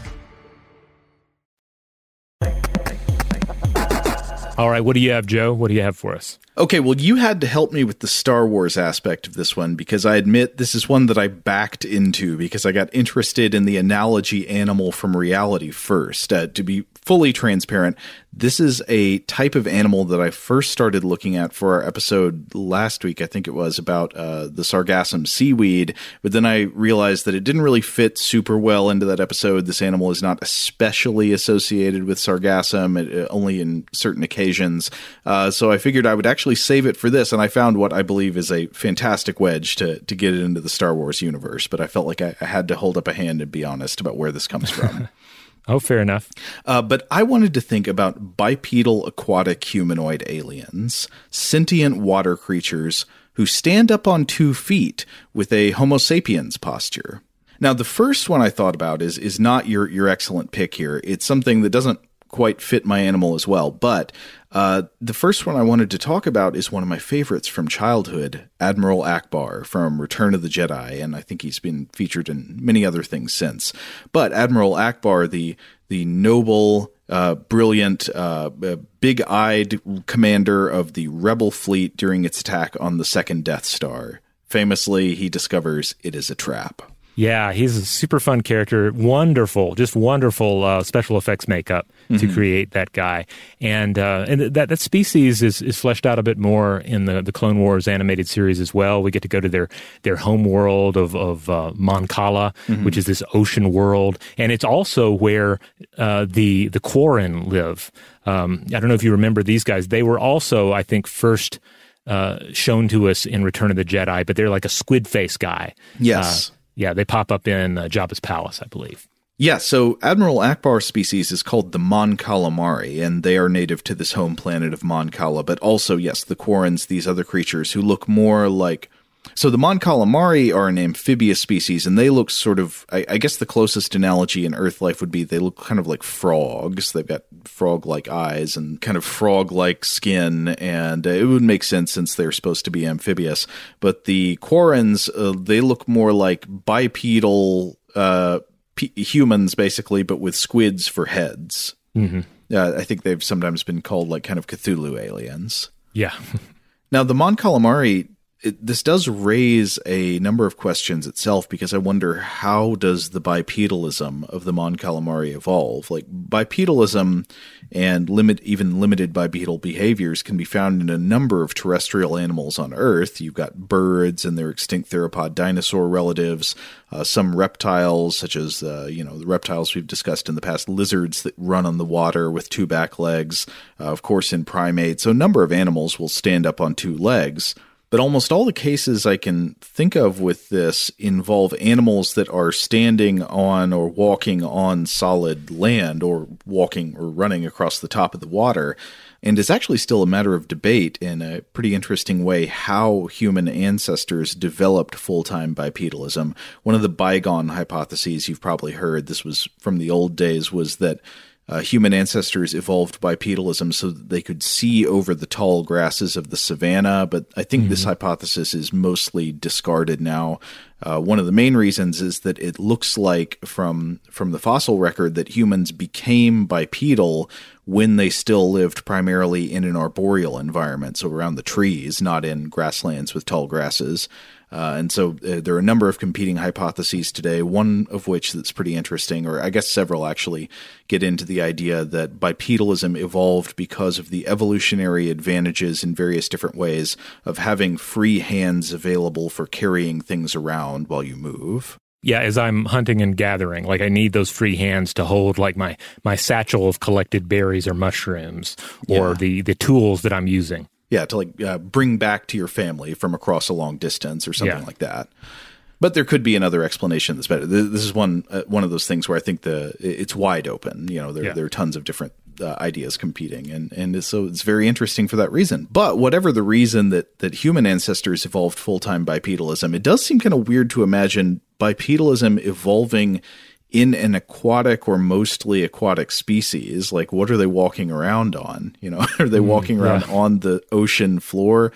B: All right, what do you have, Joe? What do you have for us?
D: Okay, well, you had to help me with the Star Wars aspect of this one because I admit this is one that I backed into because I got interested in the analogy animal from reality first. Uh, to be fully transparent, this is a type of animal that I first started looking at for our episode last week. I think it was about uh, the sargassum seaweed, but then I realized that it didn't really fit super well into that episode. This animal is not especially associated with sargassum, it, uh, only in certain occasions. Uh, so I figured I would actually save it for this, and I found what I believe is a fantastic wedge to to get it into the Star Wars universe. But I felt like I, I had to hold up a hand and be honest about where this comes from.
B: Oh, fair enough.
D: Uh, but I wanted to think about bipedal aquatic humanoid aliens, sentient water creatures who stand up on two feet with a Homo sapiens posture. Now, the first one I thought about is is not your your excellent pick here. It's something that doesn't quite fit my animal as well. But uh, the first one I wanted to talk about is one of my favorites from childhood, Admiral Ackbar from Return of the Jedi, and I think he's been featured in many other things since. But Admiral Ackbar, the the noble, uh, brilliant, uh, big-eyed commander of the Rebel fleet during its attack on the second Death Star. Famously, he discovers it is a trap.
B: Yeah, he's a super fun character. Wonderful, just wonderful uh, special effects makeup mm-hmm. to create that guy, and uh, and that that species is is fleshed out a bit more in the the Clone Wars animated series as well. We get to go to their their home world of of uh, Mon Cala, mm-hmm. which is this ocean world, and it's also where uh, the the Quarren live. Um, I don't know if you remember these guys. They were also, I think, first. Uh, shown to us in Return of the Jedi, but they're like a squid face guy.
D: Yes
B: uh, yeah, they pop up in uh, Jabba's palace, I believe.
D: Yeah, so Admiral Ackbar's species is called the Mon Calamari, and they are native to this home planet of Mon Cala, but also, yes, the Quarrens, these other creatures who look more like so the Mon Calamari are an amphibious species, and they look sort of. I, I, guess the closest analogy in Earth life would be they look kind of like frogs. They've got frog-like eyes and kind of frog-like skin, and it would make sense since they're supposed to be amphibious. But the Quarrens, uh, they look more like bipedal uh, p- humans, basically, but with squids for heads.
B: Mm-hmm.
D: Uh, I think they've sometimes been called like kind of Cthulhu aliens.
B: Yeah.
D: now the Mon Calamari it, this does raise a number of questions itself because I wonder how does the bipedalism of the Mon Calamari evolve? Like bipedalism and limit even limited bipedal behaviors can be found in a number of terrestrial animals on Earth. You've got birds and their extinct theropod dinosaur relatives, uh, some reptiles such as uh, you know the reptiles we've discussed in the past, lizards that run on the water with two back legs. Uh, of course, in primates, so a number of animals will stand up on two legs. But almost all the cases I can think of with this involve animals that are standing on or walking on solid land or walking or running across the top of the water. And it's actually still a matter of debate in a pretty interesting way how human ancestors developed full time bipedalism. One of the bygone hypotheses you've probably heard, this was from the old days, was that uh, human ancestors evolved bipedalism so that they could see over the tall grasses of the savannah. But I think mm-hmm. this hypothesis is mostly discarded now. Uh, one of the main reasons is that it looks like from from the fossil record that humans became bipedal when they still lived primarily in an arboreal environment, so around the trees, not in grasslands with tall grasses. Uh, and so uh, there are a number of competing hypotheses today, one of which that's pretty interesting, or I guess several actually get into the idea that bipedalism evolved because of the evolutionary advantages in various different ways of having free hands available for carrying things around while you move.
B: Yeah, as I'm hunting and gathering, like I need those free hands to hold like my my satchel of collected berries or mushrooms or yeah. the the tools that I'm using
D: yeah, to like uh, bring back to your family from across a long distance or something yeah. like that. But there could be another explanation that's better. This is one uh, one of those things where I think the it's wide open. You know, there yeah. there are tons of different uh, ideas competing, and and so it's very interesting for that reason. But whatever the reason that that human ancestors evolved full time bipedalism, it does seem kind of weird to imagine bipedalism evolving in an aquatic or mostly aquatic species, like what are they walking around on? You know, are they mm, walking around yeah. on the ocean floor?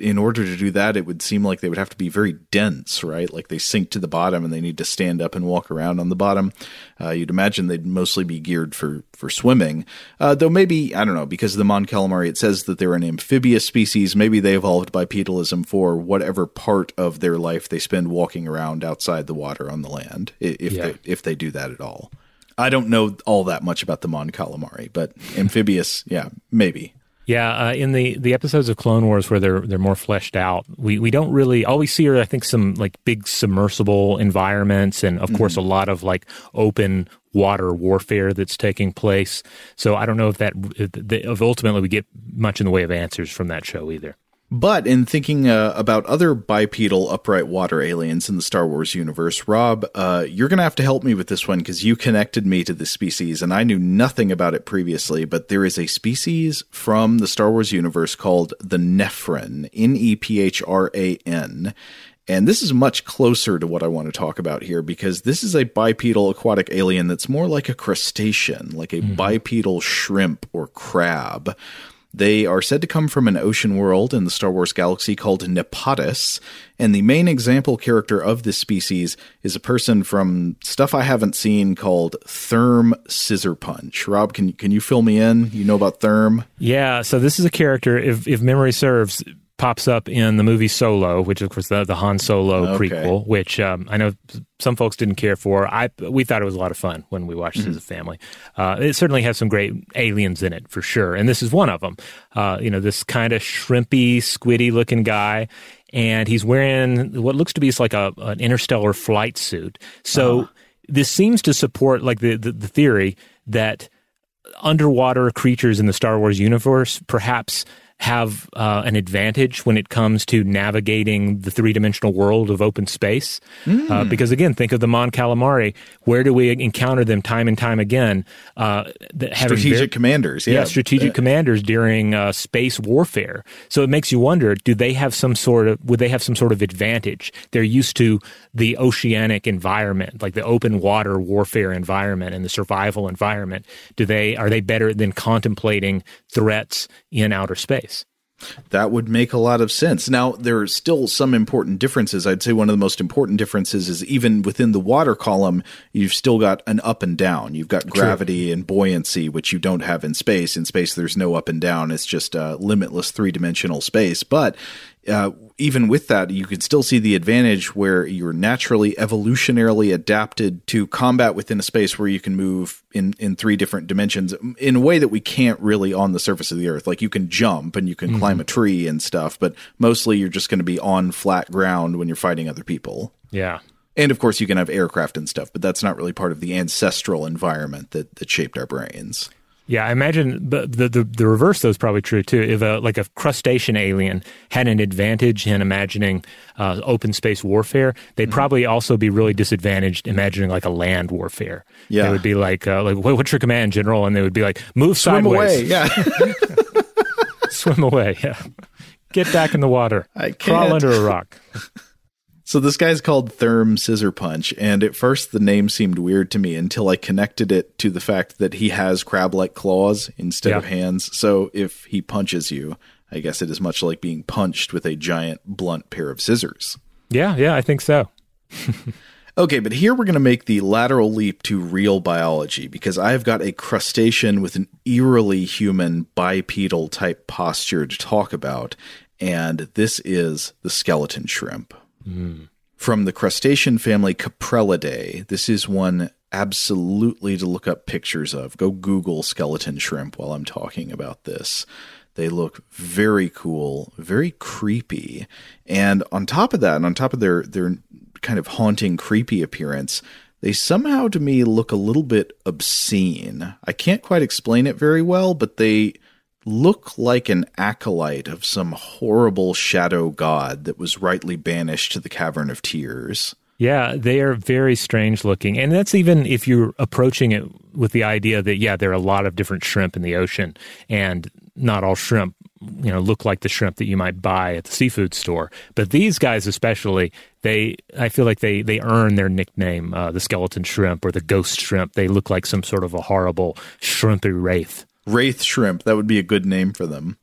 D: In order to do that, it would seem like they would have to be very dense, right? Like they sink to the bottom and they need to stand up and walk around on the bottom. Uh, you'd imagine they'd mostly be geared for for swimming, uh, though maybe I don't know because the Mon Calamari, it says that they're an amphibious species. Maybe they evolved bipedalism for whatever part of their life they spend walking around outside the water on the land, if yeah. they if they do that at all. I don't know all that much about the Mon Calamari, but amphibious, yeah, maybe.
B: Yeah, uh, in the, the episodes of Clone Wars where they're they're more fleshed out, we, we don't really all we see are I think some like big submersible environments and of mm-hmm. course a lot of like open water warfare that's taking place. So I don't know if that if ultimately we get much in the way of answers from that show either.
D: But in thinking uh, about other bipedal upright water aliens in the Star Wars universe, Rob, uh, you're going to have to help me with this one because you connected me to this species and I knew nothing about it previously. But there is a species from the Star Wars universe called the Nephran, N E P H R A N. And this is much closer to what I want to talk about here because this is a bipedal aquatic alien that's more like a crustacean, like a bipedal shrimp or crab. They are said to come from an ocean world in the Star Wars galaxy called Nepotis, and the main example character of this species is a person from stuff I haven't seen called Therm Scissorpunch. Rob, can can you fill me in? You know about Therm?
B: Yeah, so this is a character, if if memory serves, pops up in the movie Solo, which of course the the Han Solo
D: Okay.
B: prequel, which um, I know some folks didn't care for. I we thought it was a lot of fun when we watched
D: Mm-hmm.
B: it as a family. Uh, it certainly has some great aliens in it for sure, and this is one of them. Uh, you know, this kind of shrimpy, squiddy looking guy. And he's wearing what looks to be like a an interstellar flight suit. So
D: Uh-huh.
B: this seems to support like the, the, the theory that underwater creatures in the Star Wars universe perhaps have uh, an advantage when it comes to navigating the three dimensional world of open space. Uh, because again, think of the Mon Calamari. Where do we encounter them time and time again? Uh,
D: Strategic
B: very-
D: commanders,
B: yeah,
D: yeah.
B: strategic
D: Uh,
B: commanders during uh, space warfare. So it makes you wonder: Do they have some sort of? Would they have some sort of advantage? They're used to the oceanic environment, like the open water warfare environment and the survival environment. Do they? Are they better than contemplating threats in outer space?
D: That would make a lot of sense. Now, there are still some important differences. I'd say one of the most important differences is even within the water column, you've still got an up and down. You've got gravity and buoyancy, which you don't have in space. In space, there's no up and down. It's just a limitless three dimensional space. But uh, even with that, you can still see the advantage where you're naturally evolutionarily adapted to combat within a space where you can move in, in three different dimensions in a way that we can't really on the surface of the earth. Like you can jump and you can climb a tree and stuff, but mostly you're just going to be on flat ground when you're fighting other people.
B: Yeah.
D: And of course, you can have aircraft and stuff, but that's not really part of the ancestral environment that, that shaped our brains.
B: Yeah, I imagine the, the the the reverse though is probably true too. If a like a crustacean alien had an advantage in imagining uh, open space warfare, they'd probably also be really disadvantaged imagining like a land warfare.
D: Yeah.
B: they would be like uh, like what's your command, general? And they would be like move
D: Swim
B: sideways,
D: away. Yeah.
B: swim away, yeah, get back in the water,
D: I
B: crawl
D: can't.
B: under a rock.
D: So this guy's called Therm Scissorpunch, and at first the name seemed weird to me until I connected it to the fact that he has crab-like claws instead of hands. So if he punches you, I guess it is much like being punched with a giant blunt pair of scissors.
B: Yeah, yeah, I think so.
D: Okay, but here we're going to make the lateral leap to real biology because I've got a crustacean with an eerily human bipedal type posture to talk about, and this is the skeleton shrimp. From the crustacean family Caprellidae, this is one absolutely to look up pictures of. Go Google skeleton shrimp while I'm talking about this. They look very cool, very creepy. And on top of that, and on top of their their kind of haunting creepy appearance, they somehow to me look a little bit obscene. I can't quite explain it very well, but they look like an acolyte of some horrible shadow god that was rightly banished to the cavern of tears.
B: Yeah, they are very strange looking. And that's even if you're approaching it with the idea that, yeah, there are a lot of different shrimp in the ocean, and not all shrimp, you know, look like the shrimp that you might buy at the seafood store. But these guys, especially, they, I feel like they, they earn their nickname, uh, the skeleton shrimp or the ghost shrimp. They look like some sort of a horrible shrimpy wraith.
D: Wraith shrimp, that would be a good name for them.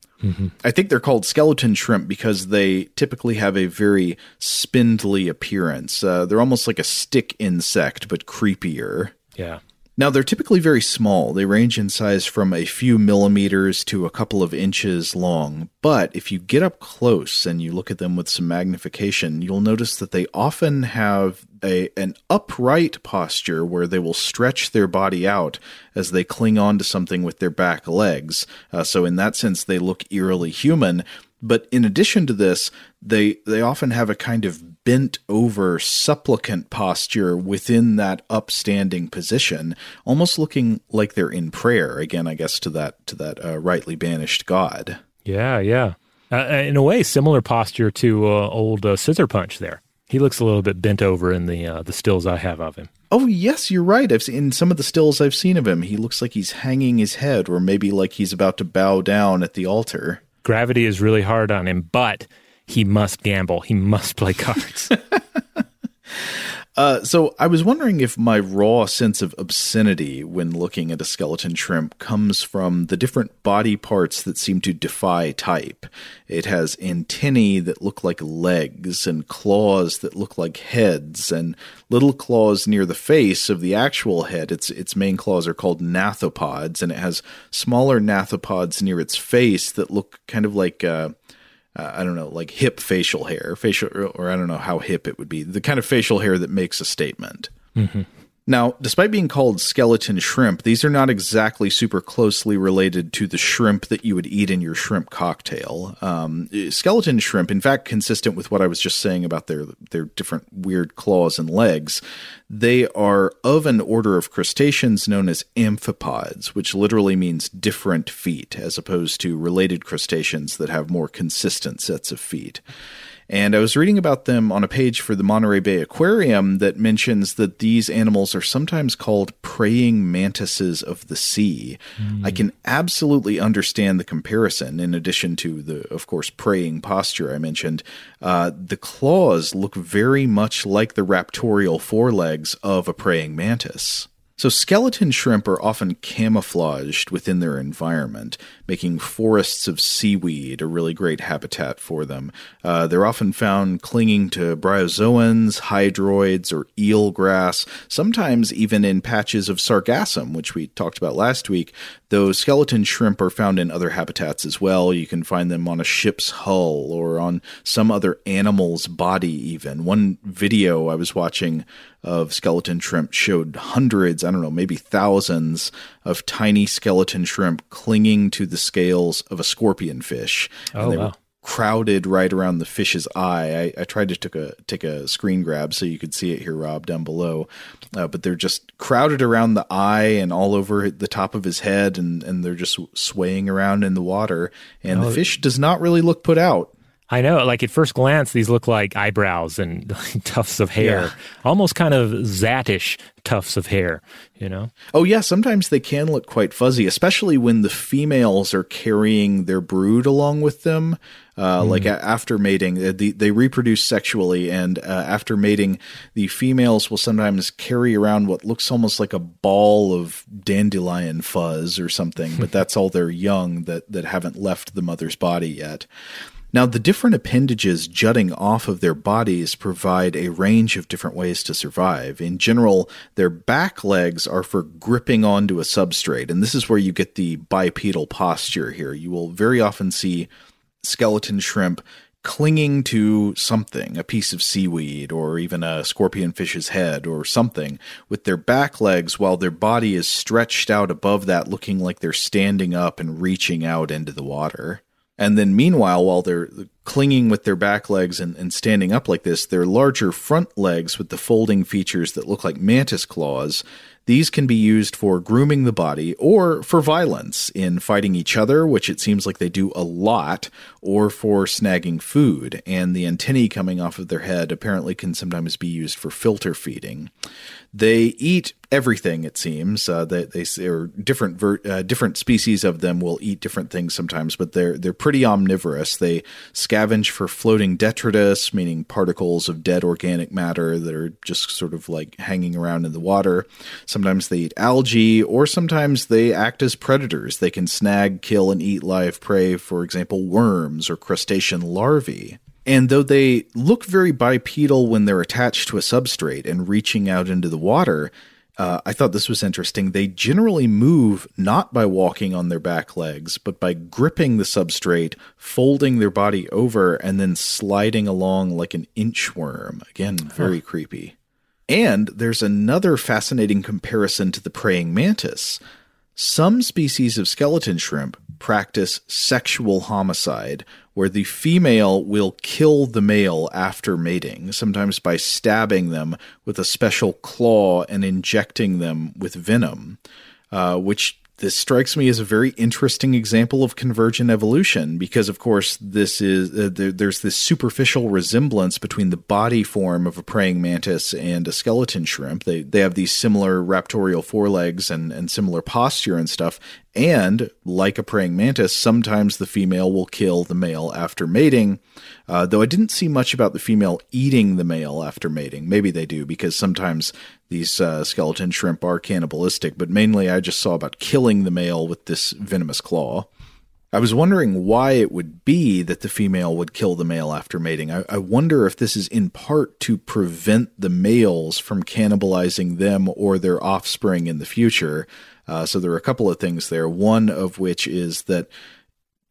D: I think they're called skeleton shrimp because they typically have a very spindly appearance. Uh, they're almost like a stick insect, but creepier.
B: Yeah.
D: Now, they're typically very small. They range in size from a few millimeters to a couple of inches long. But if you get up close and you look at them with some magnification, you'll notice that they often have a, an upright posture where they will stretch their body out as they cling on to something with their back legs. Uh, so, in that sense, they look eerily human. But in addition to this, they they often have a kind of bent over supplicant posture within that upstanding position, almost looking like they're in prayer. Again, I guess to that to that uh, rightly banished god.
B: Yeah, yeah. Uh, in a way, similar posture to uh, old uh, Scissorpunch there. He looks a little bit bent over in the uh, the stills I have of him.
D: Oh yes, you're right. I've seen in some of the stills I've seen of him. He looks like he's hanging his head, or maybe like he's about to bow down at the altar.
B: Gravity is really hard on him, but he must gamble. He must play cards.
D: Uh, so I was wondering if my raw sense of obscenity when looking at a skeleton shrimp comes from the different body parts that seem to defy type. It has antennae that look like legs and claws that look like heads and little claws near the face of the actual head. Its its main claws are called gnathopods, and it has smaller gnathopods near its face that look kind of like. Uh, uh, I don't know, like hip facial hair, facial, or, I don't know how hip it would be, the kind of facial hair that makes a statement. Mm-hmm. Now, despite being called skeleton shrimp, these are not exactly super closely related to the shrimp that you would eat in your shrimp cocktail. Um, skeleton shrimp, in fact, consistent with what I was just saying about their their different weird claws and legs, they are of an order of crustaceans known as amphipods, which literally means different feet, as opposed to related crustaceans that have more consistent sets of feet. And I was reading about them on a page for the Monterey Bay Aquarium that mentions that these animals are sometimes called praying mantises of the sea. Mm. I can absolutely understand the comparison, in addition to the, of course, praying posture I mentioned. Uh, the claws look very much like the raptorial forelegs of a praying mantis. So, skeleton shrimp are often camouflaged within their environment, making forests of seaweed a really great habitat for them. Uh, they're often found clinging to bryozoans, hydroids, or eelgrass, sometimes even in patches of sargassum, which we talked about last week, though skeleton shrimp are found in other habitats as well. You can find them on a ship's hull or on some other animal's body, even. One video I was watching of skeleton shrimp showed hundreds, I don't know, maybe thousands of tiny skeleton shrimp clinging to the scales of a scorpion fish.
B: Oh, and they wow.
D: were crowded right around the fish's eye. I, I, tried to take a take a screen grab so you could see it here, Rob, down below. Uh, but they're just crowded around the eye and all over the top of his head, and, and they're just swaying around in the water. And oh, the fish does not really look put out.
B: I know. Like at first glance, these look like eyebrows and tufts of hair, yeah. almost kind of zattish tufts of hair. You know?
D: Oh yeah. Sometimes they can look quite fuzzy, especially when the females are carrying their brood along with them. Uh, mm. Like after mating, uh, the, they reproduce sexually, and uh, after mating, the females will sometimes carry around what looks almost like a ball of dandelion fuzz or something, but that's all their young that that haven't left the mother's body yet. Now, the different appendages jutting off of their bodies provide a range of different ways to survive. In general, their back legs are for gripping onto a substrate, and this is where you get the bipedal posture here. You will very often see skeleton shrimp clinging to something, a piece of seaweed or even a scorpion fish's head or something, with their back legs while their body is stretched out above that, looking like they're standing up and reaching out into the water. And then, meanwhile, while they're clinging with their back legs and, and, standing up like this, their larger front legs with the folding features that look like mantis claws these can be used for grooming the body or for violence in fighting each other, which it seems like they do a lot, or for snagging food. And the antennae coming off of their head apparently can sometimes be used for filter feeding. They eat everything. It seems uh, they, they are different ver- uh, different species of them will eat different things sometimes, but they're they're pretty omnivorous. They scavenge for floating detritus, meaning particles of dead organic matter that are just sort of like hanging around in the water. Sometimes they eat algae, or sometimes they act as predators. They can snag, kill, and eat live prey, for example, worms or crustacean larvae. And though they look very bipedal when they're attached to a substrate and reaching out into the water, uh, I thought this was interesting. They generally move not by walking on their back legs, but by gripping the substrate, folding their body over, and then sliding along like an inchworm. Again, very huh. creepy. And there's another fascinating comparison to the praying mantis. Some species of skeleton shrimp practice sexual homicide, where the female will kill the male after mating, sometimes by stabbing them with a special claw and injecting them with venom, uh, which this strikes me as a very interesting example of convergent evolution because, of course, this is uh, there, there's this superficial resemblance between the body form of a praying mantis and a skeleton shrimp. They they have these similar raptorial forelegs and and similar posture and stuff. And like a praying mantis, sometimes the female will kill the male after mating. Uh, though I didn't see much about the female eating the male after mating. Maybe they do because sometimes these uh, skeleton shrimp are cannibalistic, but mainly I just saw about killing the male with this venomous claw. I was wondering why it would be that the female would kill the male after mating. I, I, wonder if this is in part to prevent the males from cannibalizing them or their offspring in the future. Uh, so there are a couple of things there. One of which is that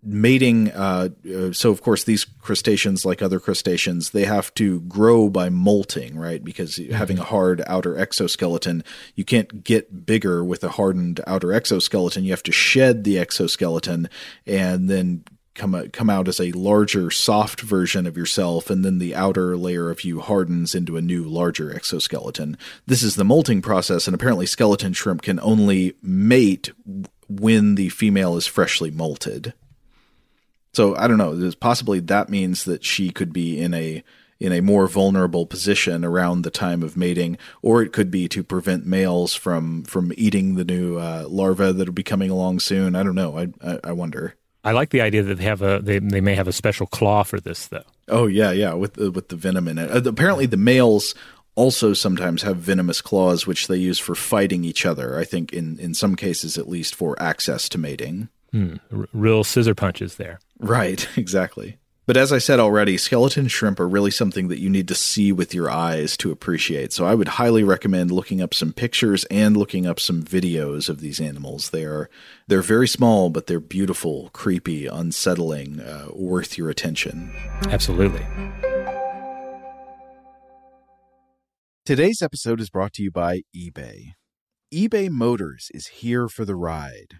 D: mating uh, uh, so of course these crustaceans like other crustaceans they have to grow by molting right? Because mm-hmm. having a hard outer exoskeleton you can't get bigger with a hardened outer exoskeleton. You have to shed the exoskeleton and then come come out as a larger soft version of yourself and then the outer layer of you hardens into a new larger exoskeleton. This is the molting process and apparently skeleton shrimp can only mate when the female is freshly molted so I don't know. Possibly that means that she could be in a in a more vulnerable position around the time of mating, or it could be to prevent males from from eating the new uh, larvae that will be coming along soon. I don't know. I, I, I wonder.
B: I like the idea that they have a they they may have a special claw for this though.
D: Oh yeah, yeah, with the, with the venom in it. Uh, apparently, the males also sometimes have venomous claws, which they use for fighting each other. I think in in some cases, at least for access to mating.
B: Hmm, r- real scissor punches there.
D: Right, exactly. But as I said already, skeleton shrimp are really something that you need to see with your eyes to appreciate. So I would highly recommend looking up some pictures and looking up some videos of these animals. They are they're very small, but they're beautiful, creepy, unsettling, uh, worth your attention.
B: Absolutely.
D: Today's episode is brought to you by eBay. eBay Motors is here for the ride.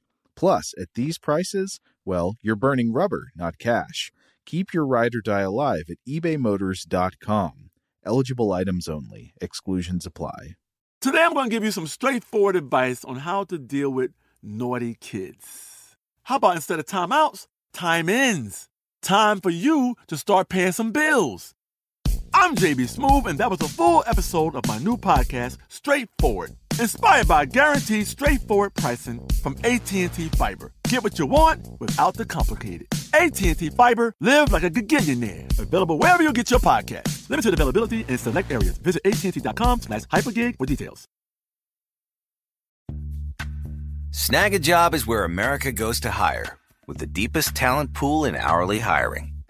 D: Plus, at these prices, well, you're burning rubber, not cash. Keep your ride or die alive at ebaymotors.com. Eligible items only. Exclusions apply.
E: Today I'm going to give you some straightforward advice on how to deal with naughty kids. How about instead of timeouts, time ins? Time for you to start paying some bills. I'm JB Smoove, and that was a full episode of my new podcast, Straightforward, inspired by guaranteed straightforward pricing from AT&T Fiber. Get what you want without the complicated. AT&T Fiber, live like a gigillionaire. Available wherever you get your podcast. Limited availability in select areas. Visit AT&T.com slash hypergig for details.
F: Snagajob is where America goes to hire, with the deepest talent pool in hourly hiring.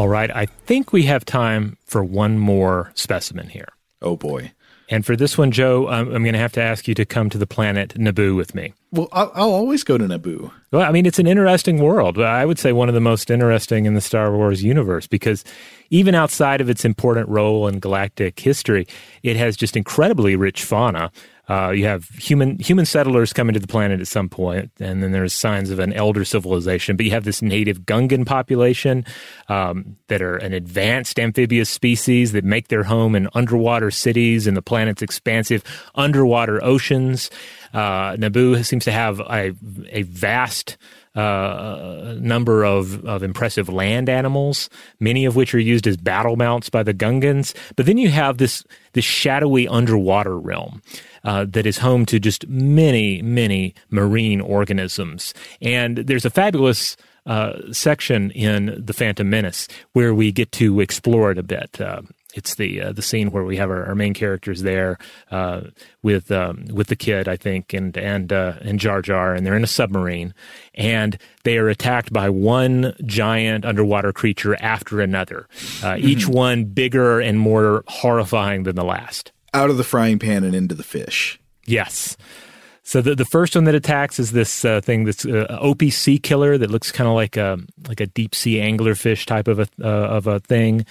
B: All right, I think we have time for one more specimen here.
D: Oh boy.
B: And for this one, Joe, I'm, I'm going to have to ask you to come to the planet Naboo with me.
D: Well, I'll, I'll always go to Naboo.
B: Well, I mean, it's an interesting world. I would say one of the most interesting in the Star Wars universe because even outside of its important role in galactic history, it has just incredibly rich fauna. Uh, you have human human settlers coming to the planet at some point, and then there's signs of an elder civilization. But you have this native Gungan population um, that are an advanced amphibious species that make their home in underwater cities in the planet's expansive underwater oceans. Uh, Naboo seems to have a, a vast uh, number of, of impressive land animals, many of which are used as battle mounts by the Gungans. But then you have this this shadowy underwater realm. Uh, that is home to just many, many marine organisms. And there's a fabulous uh, section in The Phantom Menace where we get to explore it a bit. Uh, it's the uh, the scene where we have our, our main characters there uh, with um, with the kid, I think, and and uh, and Jar Jar, and they're in a submarine, and they are attacked by one giant underwater creature after another, uh, each one bigger and more horrifying than the last.
D: Out of the frying pan and into the fish.
B: Yes. So the the first one that attacks is this uh, thing, this uh, sea killer that looks kind of like a like a deep sea anglerfish type of a uh, of a thing.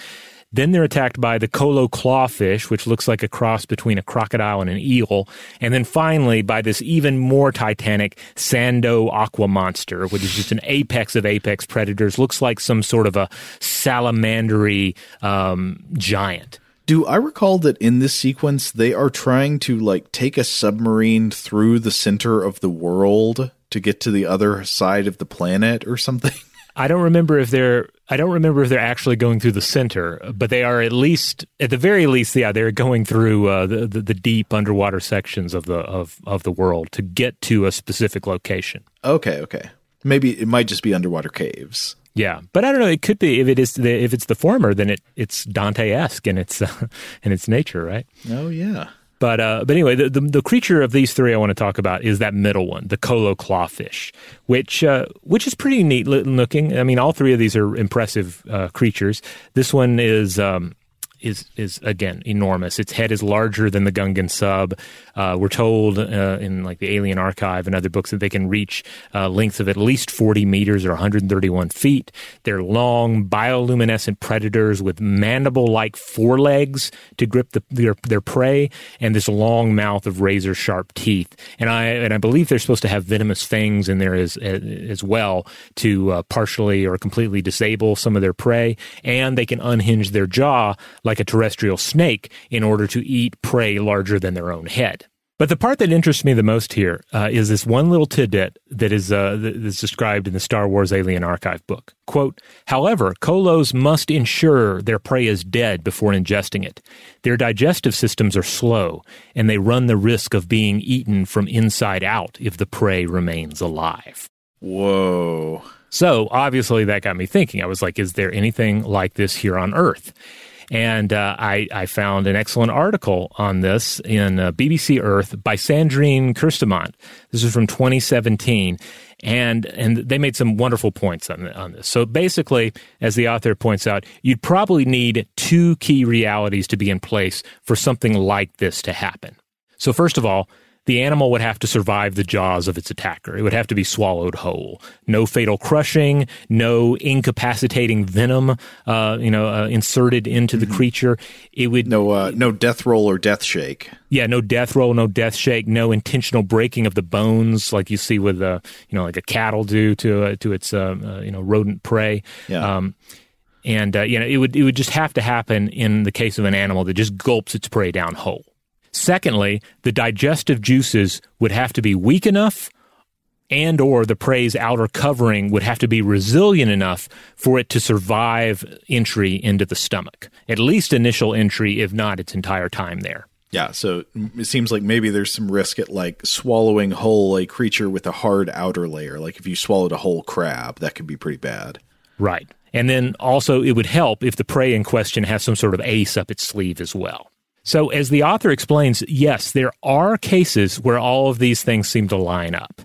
B: Then they're attacked by the colo clawfish, which looks like a cross between a crocodile and an eel. And then finally by this even more titanic Sando aqua monster, which is just an apex of apex predators. Looks like some sort of a salamandery um, giant.
D: Do I recall that in this sequence they are trying to like take a submarine through the center of the world to get to the other side of the planet or something?
B: I don't remember if they're I don't remember if they're actually going through the center, but they are at least at the very least, yeah, they're going through uh, the, the, the deep underwater sections of the of of the world to get to a specific location.
D: Okay, okay. Maybe it might just be underwater caves.
B: Yeah, but I don't know. It could be if it is the, if it's the former, then it it's Dante esque in its uh, in its nature, right?
D: Oh yeah.
B: But uh, but anyway, the, the, the creature of these three I want to talk about is that middle one, the colo clawfish, which uh, which is pretty neat looking. I mean, all three of these are impressive uh, creatures. This one is um, is is again enormous. Its head is larger than the Gungan sub. Uh, we're told uh, in like the Alien Archive and other books that they can reach uh, lengths of at least 40 meters or 131 feet. They're long, bioluminescent predators with mandible-like forelegs to grip the, their their prey, and this long mouth of razor-sharp teeth. And I and I believe they're supposed to have venomous fangs in there as as well to uh, partially or completely disable some of their prey, and they can unhinge their jaw like a terrestrial snake in order to eat prey larger than their own head. But the part that interests me the most here uh, is this one little tidbit that is uh, that is described in the Star Wars Alien Archive book. Quote, however, colos must ensure their prey is dead before ingesting it. Their digestive systems are slow, and they run the risk of being eaten from inside out if the prey remains alive.
D: Whoa.
B: So obviously that got me thinking. I was like, is there anything like this here on Earth? And uh, I, I, found an excellent article on this in uh, BBC Earth by Sandrine Ceurstemont. This is from 2017. And, and they made some wonderful points on, on this. So basically, as the author points out, you'd probably need two key realities to be in place for something like this to happen. So first of all, the animal would have to survive the jaws of its attacker. It would have to be swallowed whole. No fatal crushing, no incapacitating venom, uh, you know, uh, inserted into the mm-hmm. creature. It would
D: no uh, no death roll or death shake.
B: Yeah, no death roll, no death shake, no intentional breaking of the bones like you see with a uh, you know like a cattle do to uh, to its uh, you know rodent prey.
D: Yeah. Um,
B: and you know it would it would just have to happen in the case of an animal that just gulps its prey down whole. Secondly, the digestive juices would have to be weak enough and or the prey's outer covering would have to be resilient enough for it to survive entry into the stomach. At least initial entry if not its entire time there.
D: Yeah, so it seems like maybe there's some risk at like swallowing whole a creature with a hard outer layer. Like if you swallowed a whole crab, that could be pretty bad.
B: Right. And then also, it would help if the prey in question has some sort of ace up its sleeve as well. So, as the author explains, yes, there are cases where all of these things seem to line up.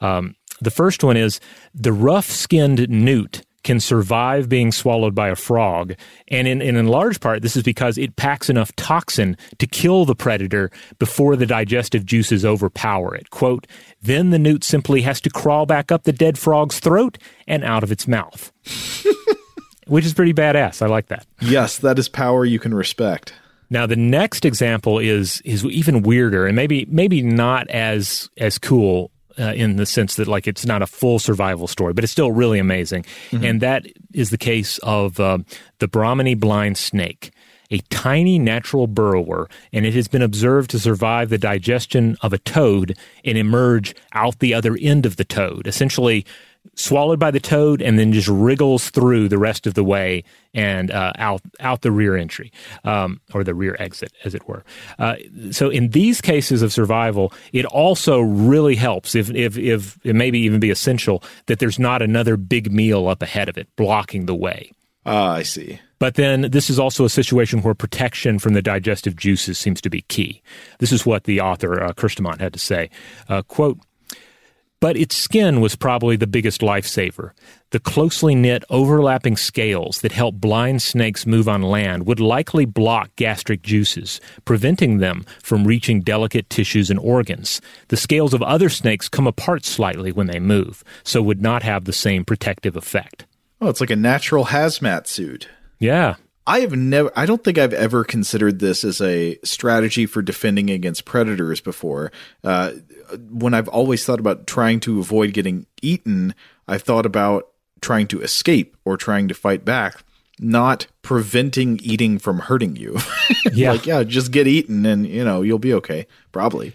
B: Um, the first one is the rough skinned newt can survive being swallowed by a frog. And in, in large part, this is because it packs enough toxin to kill the predator before the digestive juices overpower it. Quote, then the newt simply has to crawl back up the dead frog's throat and out of its mouth. Which is pretty badass. I like that.
D: Yes, that is power you can respect.
B: Now the next example is is even weirder and maybe maybe not as as cool uh, in the sense that like it's not a full survival story, but it's still really amazing. Mm-hmm. And that is the case of uh, the Brahminy blind snake, a tiny natural burrower, and it has been observed to survive the digestion of a toad and emerge out the other end of the toad, essentially swallowed by the toad and then just wriggles through the rest of the way and uh, out out the rear entry um, or the rear exit, as it were. Uh, so in these cases of survival, it also really helps if if if it maybe even be essential that there's not another big meal up ahead of it blocking the way.
D: Ah, uh, I see.
B: But then this is also a situation where protection from the digestive juices seems to be key. This is what the author, uh, had to say. Uh, quote, but its skin was probably the biggest lifesaver. The closely knit, overlapping scales that help blind snakes move on land would likely block gastric juices, preventing them from reaching delicate tissues and organs. The scales of other snakes come apart slightly when they move, so would not have the same protective effect.
D: Oh, it's like a natural hazmat suit.
B: Yeah.
D: I have never, I don't think I've ever considered this as a strategy for defending against predators before. Uh, when I've always thought about trying to avoid getting eaten, I've thought about trying to escape or trying to fight back, not preventing eating from hurting you. yeah. like, yeah, just get eaten and, you know, you'll be okay. Probably.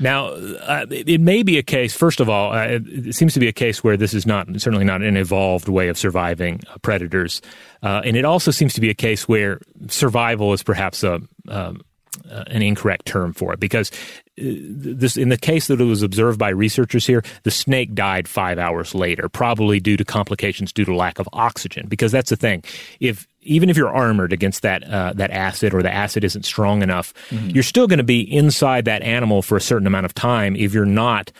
B: Now, uh, it may be a case. First of all, uh, it seems to be a case where this is not certainly not an evolved way of surviving uh, predators, uh, and it also seems to be a case where survival is perhaps a um, uh, an incorrect term for it because uh, this in the case that it was observed by researchers here the snake died 5 hours later probably due to complications due to lack of oxygen because that's the thing if even if you're armored against that uh, that acid or the acid isn't strong enough mm-hmm. you're still going to be inside that animal for a certain amount of time if you're not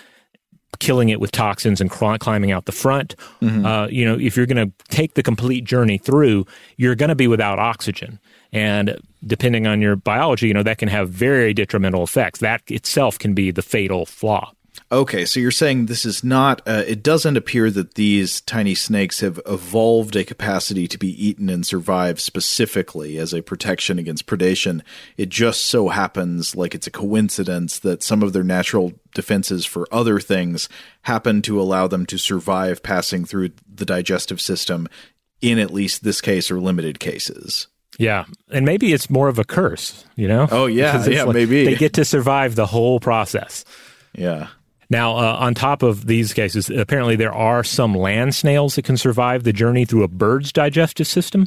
B: killing it with toxins and climbing out the front. Mm-hmm. Uh, you know, if you're going to take the complete journey through, you're going to be without oxygen. And depending on your biology, you know, that can have very detrimental effects. That itself can be the fatal flaw.
D: Okay, so you're saying this is not, uh, it doesn't appear that these tiny snakes have evolved a capacity to be eaten and survive specifically as a protection against predation. It just so happens, like it's a coincidence, that some of their natural defenses for other things happen to allow them to survive passing through the digestive system in at least this case or limited cases.
B: Yeah, and maybe it's more of a curse, you know?
D: Oh yeah, yeah, like maybe
B: they get to survive the whole process.
D: Yeah.
B: Now, uh, on top of these cases, apparently there are some land snails that can survive the journey through a bird's digestive system.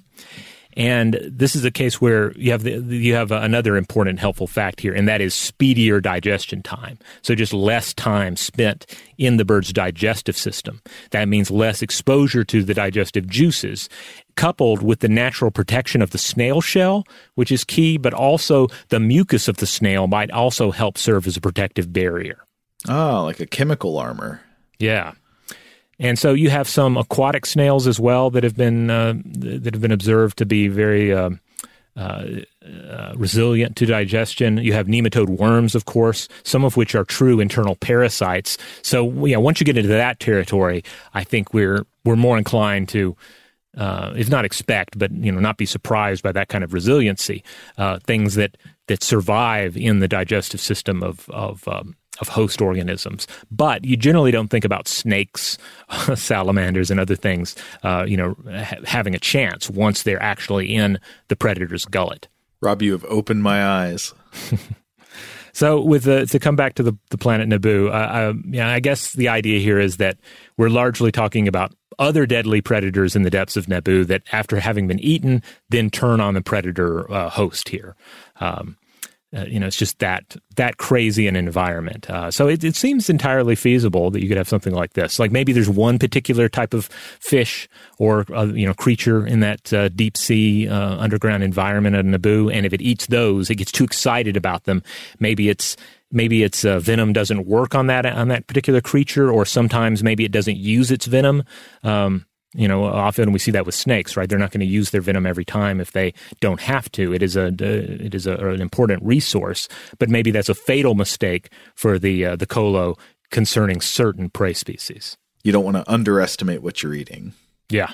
B: And this is a case where you have the, you have another important helpful fact here, and that is speedier digestion time. So just less time spent in the bird's digestive system. That means less exposure to the digestive juices, coupled with the natural protection of the snail shell, which is key, but also the mucus of the snail might also help serve as a protective barrier.
D: Oh, like a chemical armor.
B: Yeah. And so you have some aquatic snails as well that have been uh, that have been observed to be very uh, uh, uh, resilient to digestion. You have nematode worms, of course, some of which are true internal parasites. So, yeah, once you get into that territory, I think we're we're more inclined to, uh, if not expect, but you know, not be surprised by that kind of resiliency. Uh, things that that survive in the digestive system of of um, of host organisms. But you generally don't think about snakes, salamanders, and other things, uh, you know, ha- having a chance once they're actually in the predator's gullet.
D: Rob, you have opened my eyes.
B: so, with the, to come back to the, the planet Naboo, uh, yeah, I guess the idea here is that we're largely talking about other deadly predators in the depths of Naboo that, after having been eaten, then turn on the predator uh, host here. Um, uh, you know, it's just that that crazy an environment. Uh, so it, it seems entirely feasible that you could have something like this. Like maybe there's one particular type of fish or uh, you know creature in that uh, deep sea uh, underground environment at Naboo, and if it eats those, it gets too excited about them. Maybe it's maybe its uh, venom doesn't work on that on that particular creature, or sometimes maybe it doesn't use its venom. Um, you know, often we see that with snakes, right? They're not going to use their venom every time if they don't have to. It is a it is a, an important resource, but maybe that's a fatal mistake for the uh, the colo concerning certain prey species.
D: You don't want to underestimate what you're eating.
B: Yeah.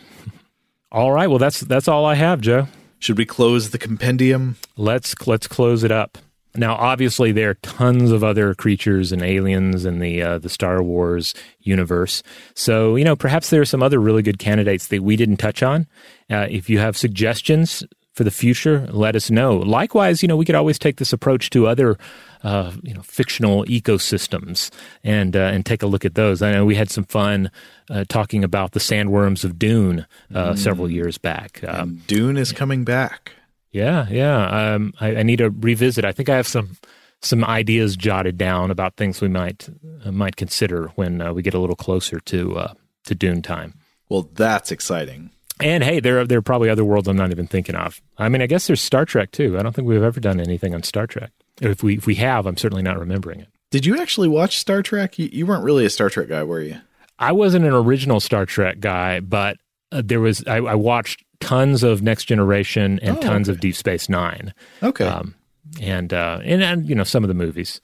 B: All right. Well, that's that's all I have, Joe.
D: Should we close the compendium?
B: Let's let's close it up. Now, obviously, there are tons of other creatures and aliens in the uh, the Star Wars universe. So, you know, perhaps there are some other really good candidates that we didn't touch on. Uh, if you have suggestions for the future, let us know. Likewise, you know, we could always take this approach to other, uh, you know, fictional ecosystems and uh, and take a look at those. I know we had some fun uh, talking about the sandworms of Dune uh, mm. several years back.
D: Um, Dune is coming back.
B: Yeah, yeah. Um, I, I, need to revisit. I think I have some some ideas jotted down about things we might uh, might consider when uh, we get a little closer to uh, to Dune time.
D: Well, that's exciting.
B: And hey, there are, there are probably other worlds I'm not even thinking of. I mean, I guess there's Star Trek too. I don't think we've ever done anything on Star Trek. If we if we have, I'm certainly not remembering it.
D: Did you actually watch Star Trek? You, you weren't really a Star Trek guy, were you?
B: I wasn't an original Star Trek guy, but uh, there was I, I watched tons of Next Generation and oh, tons okay. of Deep Space Nine.
D: Okay. Um,
B: and, uh, and and you know some of the movies,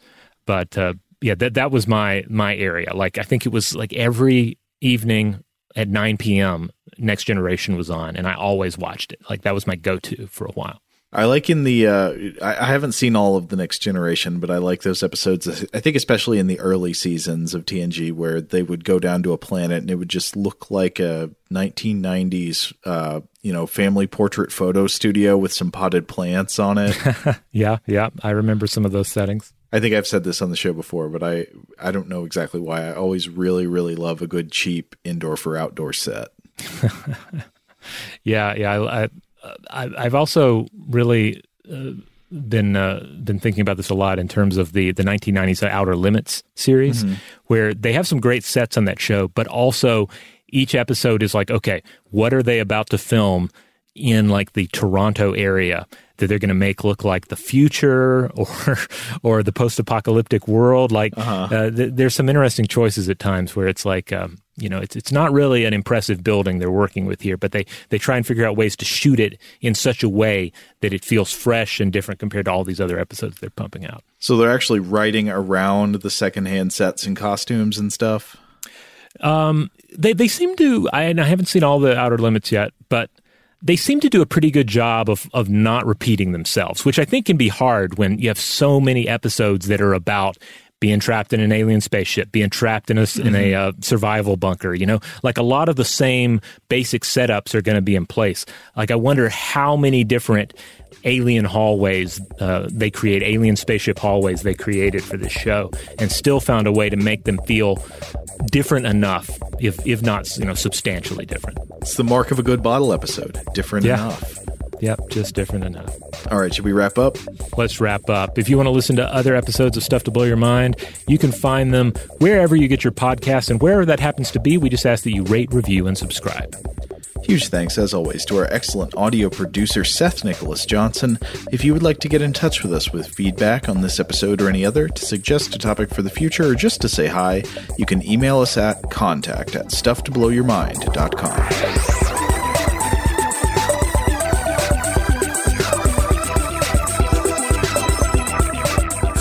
B: but uh, yeah, that that was my my area. Like I think it was like every evening at 9 p.m. Next Generation was on, and I always watched it. Like that was my go to for a while.
D: I like in the uh, I, I, haven't seen all of the next generation, but I like those episodes. I think especially in the early seasons of TNG where they would go down to a planet and it would just look like a 1990s uh, you know family portrait photo studio with some potted plants on it.
B: yeah, yeah, I remember some of those settings.
D: I think I've said this on the show before, but I I don't know exactly why. I always really really love a good cheap indoor for outdoor set.
B: yeah, yeah, I, I I, have also really uh, been uh, been thinking about this a lot in terms of the the 1990s Outer Limits series, mm-hmm. where they have some great sets on that show, but also each episode is like, okay, what are they about to film in like the Toronto area that they're going to make look like the future or or the post apocalyptic world? Like, uh-huh. uh, th- there's some interesting choices at times where it's like. Um, you know, it's it's not really an impressive building they're working with here, but they they try and figure out ways to shoot it in such a way that it feels fresh and different compared to all these other episodes they're pumping out.
D: So they're actually writing around the secondhand sets and costumes and stuff.
B: Um, they they seem to. I, I haven't seen all the Outer Limits yet, but they seem to do a pretty good job of of not repeating themselves, which I think can be hard when you have so many episodes that are about being trapped in an alien spaceship, being trapped in a mm-hmm. in a mm-hmm. uh, survival bunker. You know, like a lot of the same basic setups are going to be in place. Like I wonder how many different alien hallways uh, they create, alien spaceship hallways they created for this show, and still found a way to make them feel different enough, if if not you know substantially different.
D: It's the mark of a good bottle episode. Different yeah. enough.
B: Yep, just different enough.
D: All right, should we wrap up?
B: Let's wrap up. If you want to listen to other episodes of Stuff to Blow Your Mind, you can find them wherever you get your podcasts, and wherever that happens to be, we just ask that you rate, review, and subscribe.
D: Huge thanks, as always, to our excellent audio producer, Seth Nicholas Johnson. If you would like to get in touch with us with feedback on this episode or any other, to suggest a topic for the future, or just to say hi, you can email us at contact at stufftoblowyourmind.com.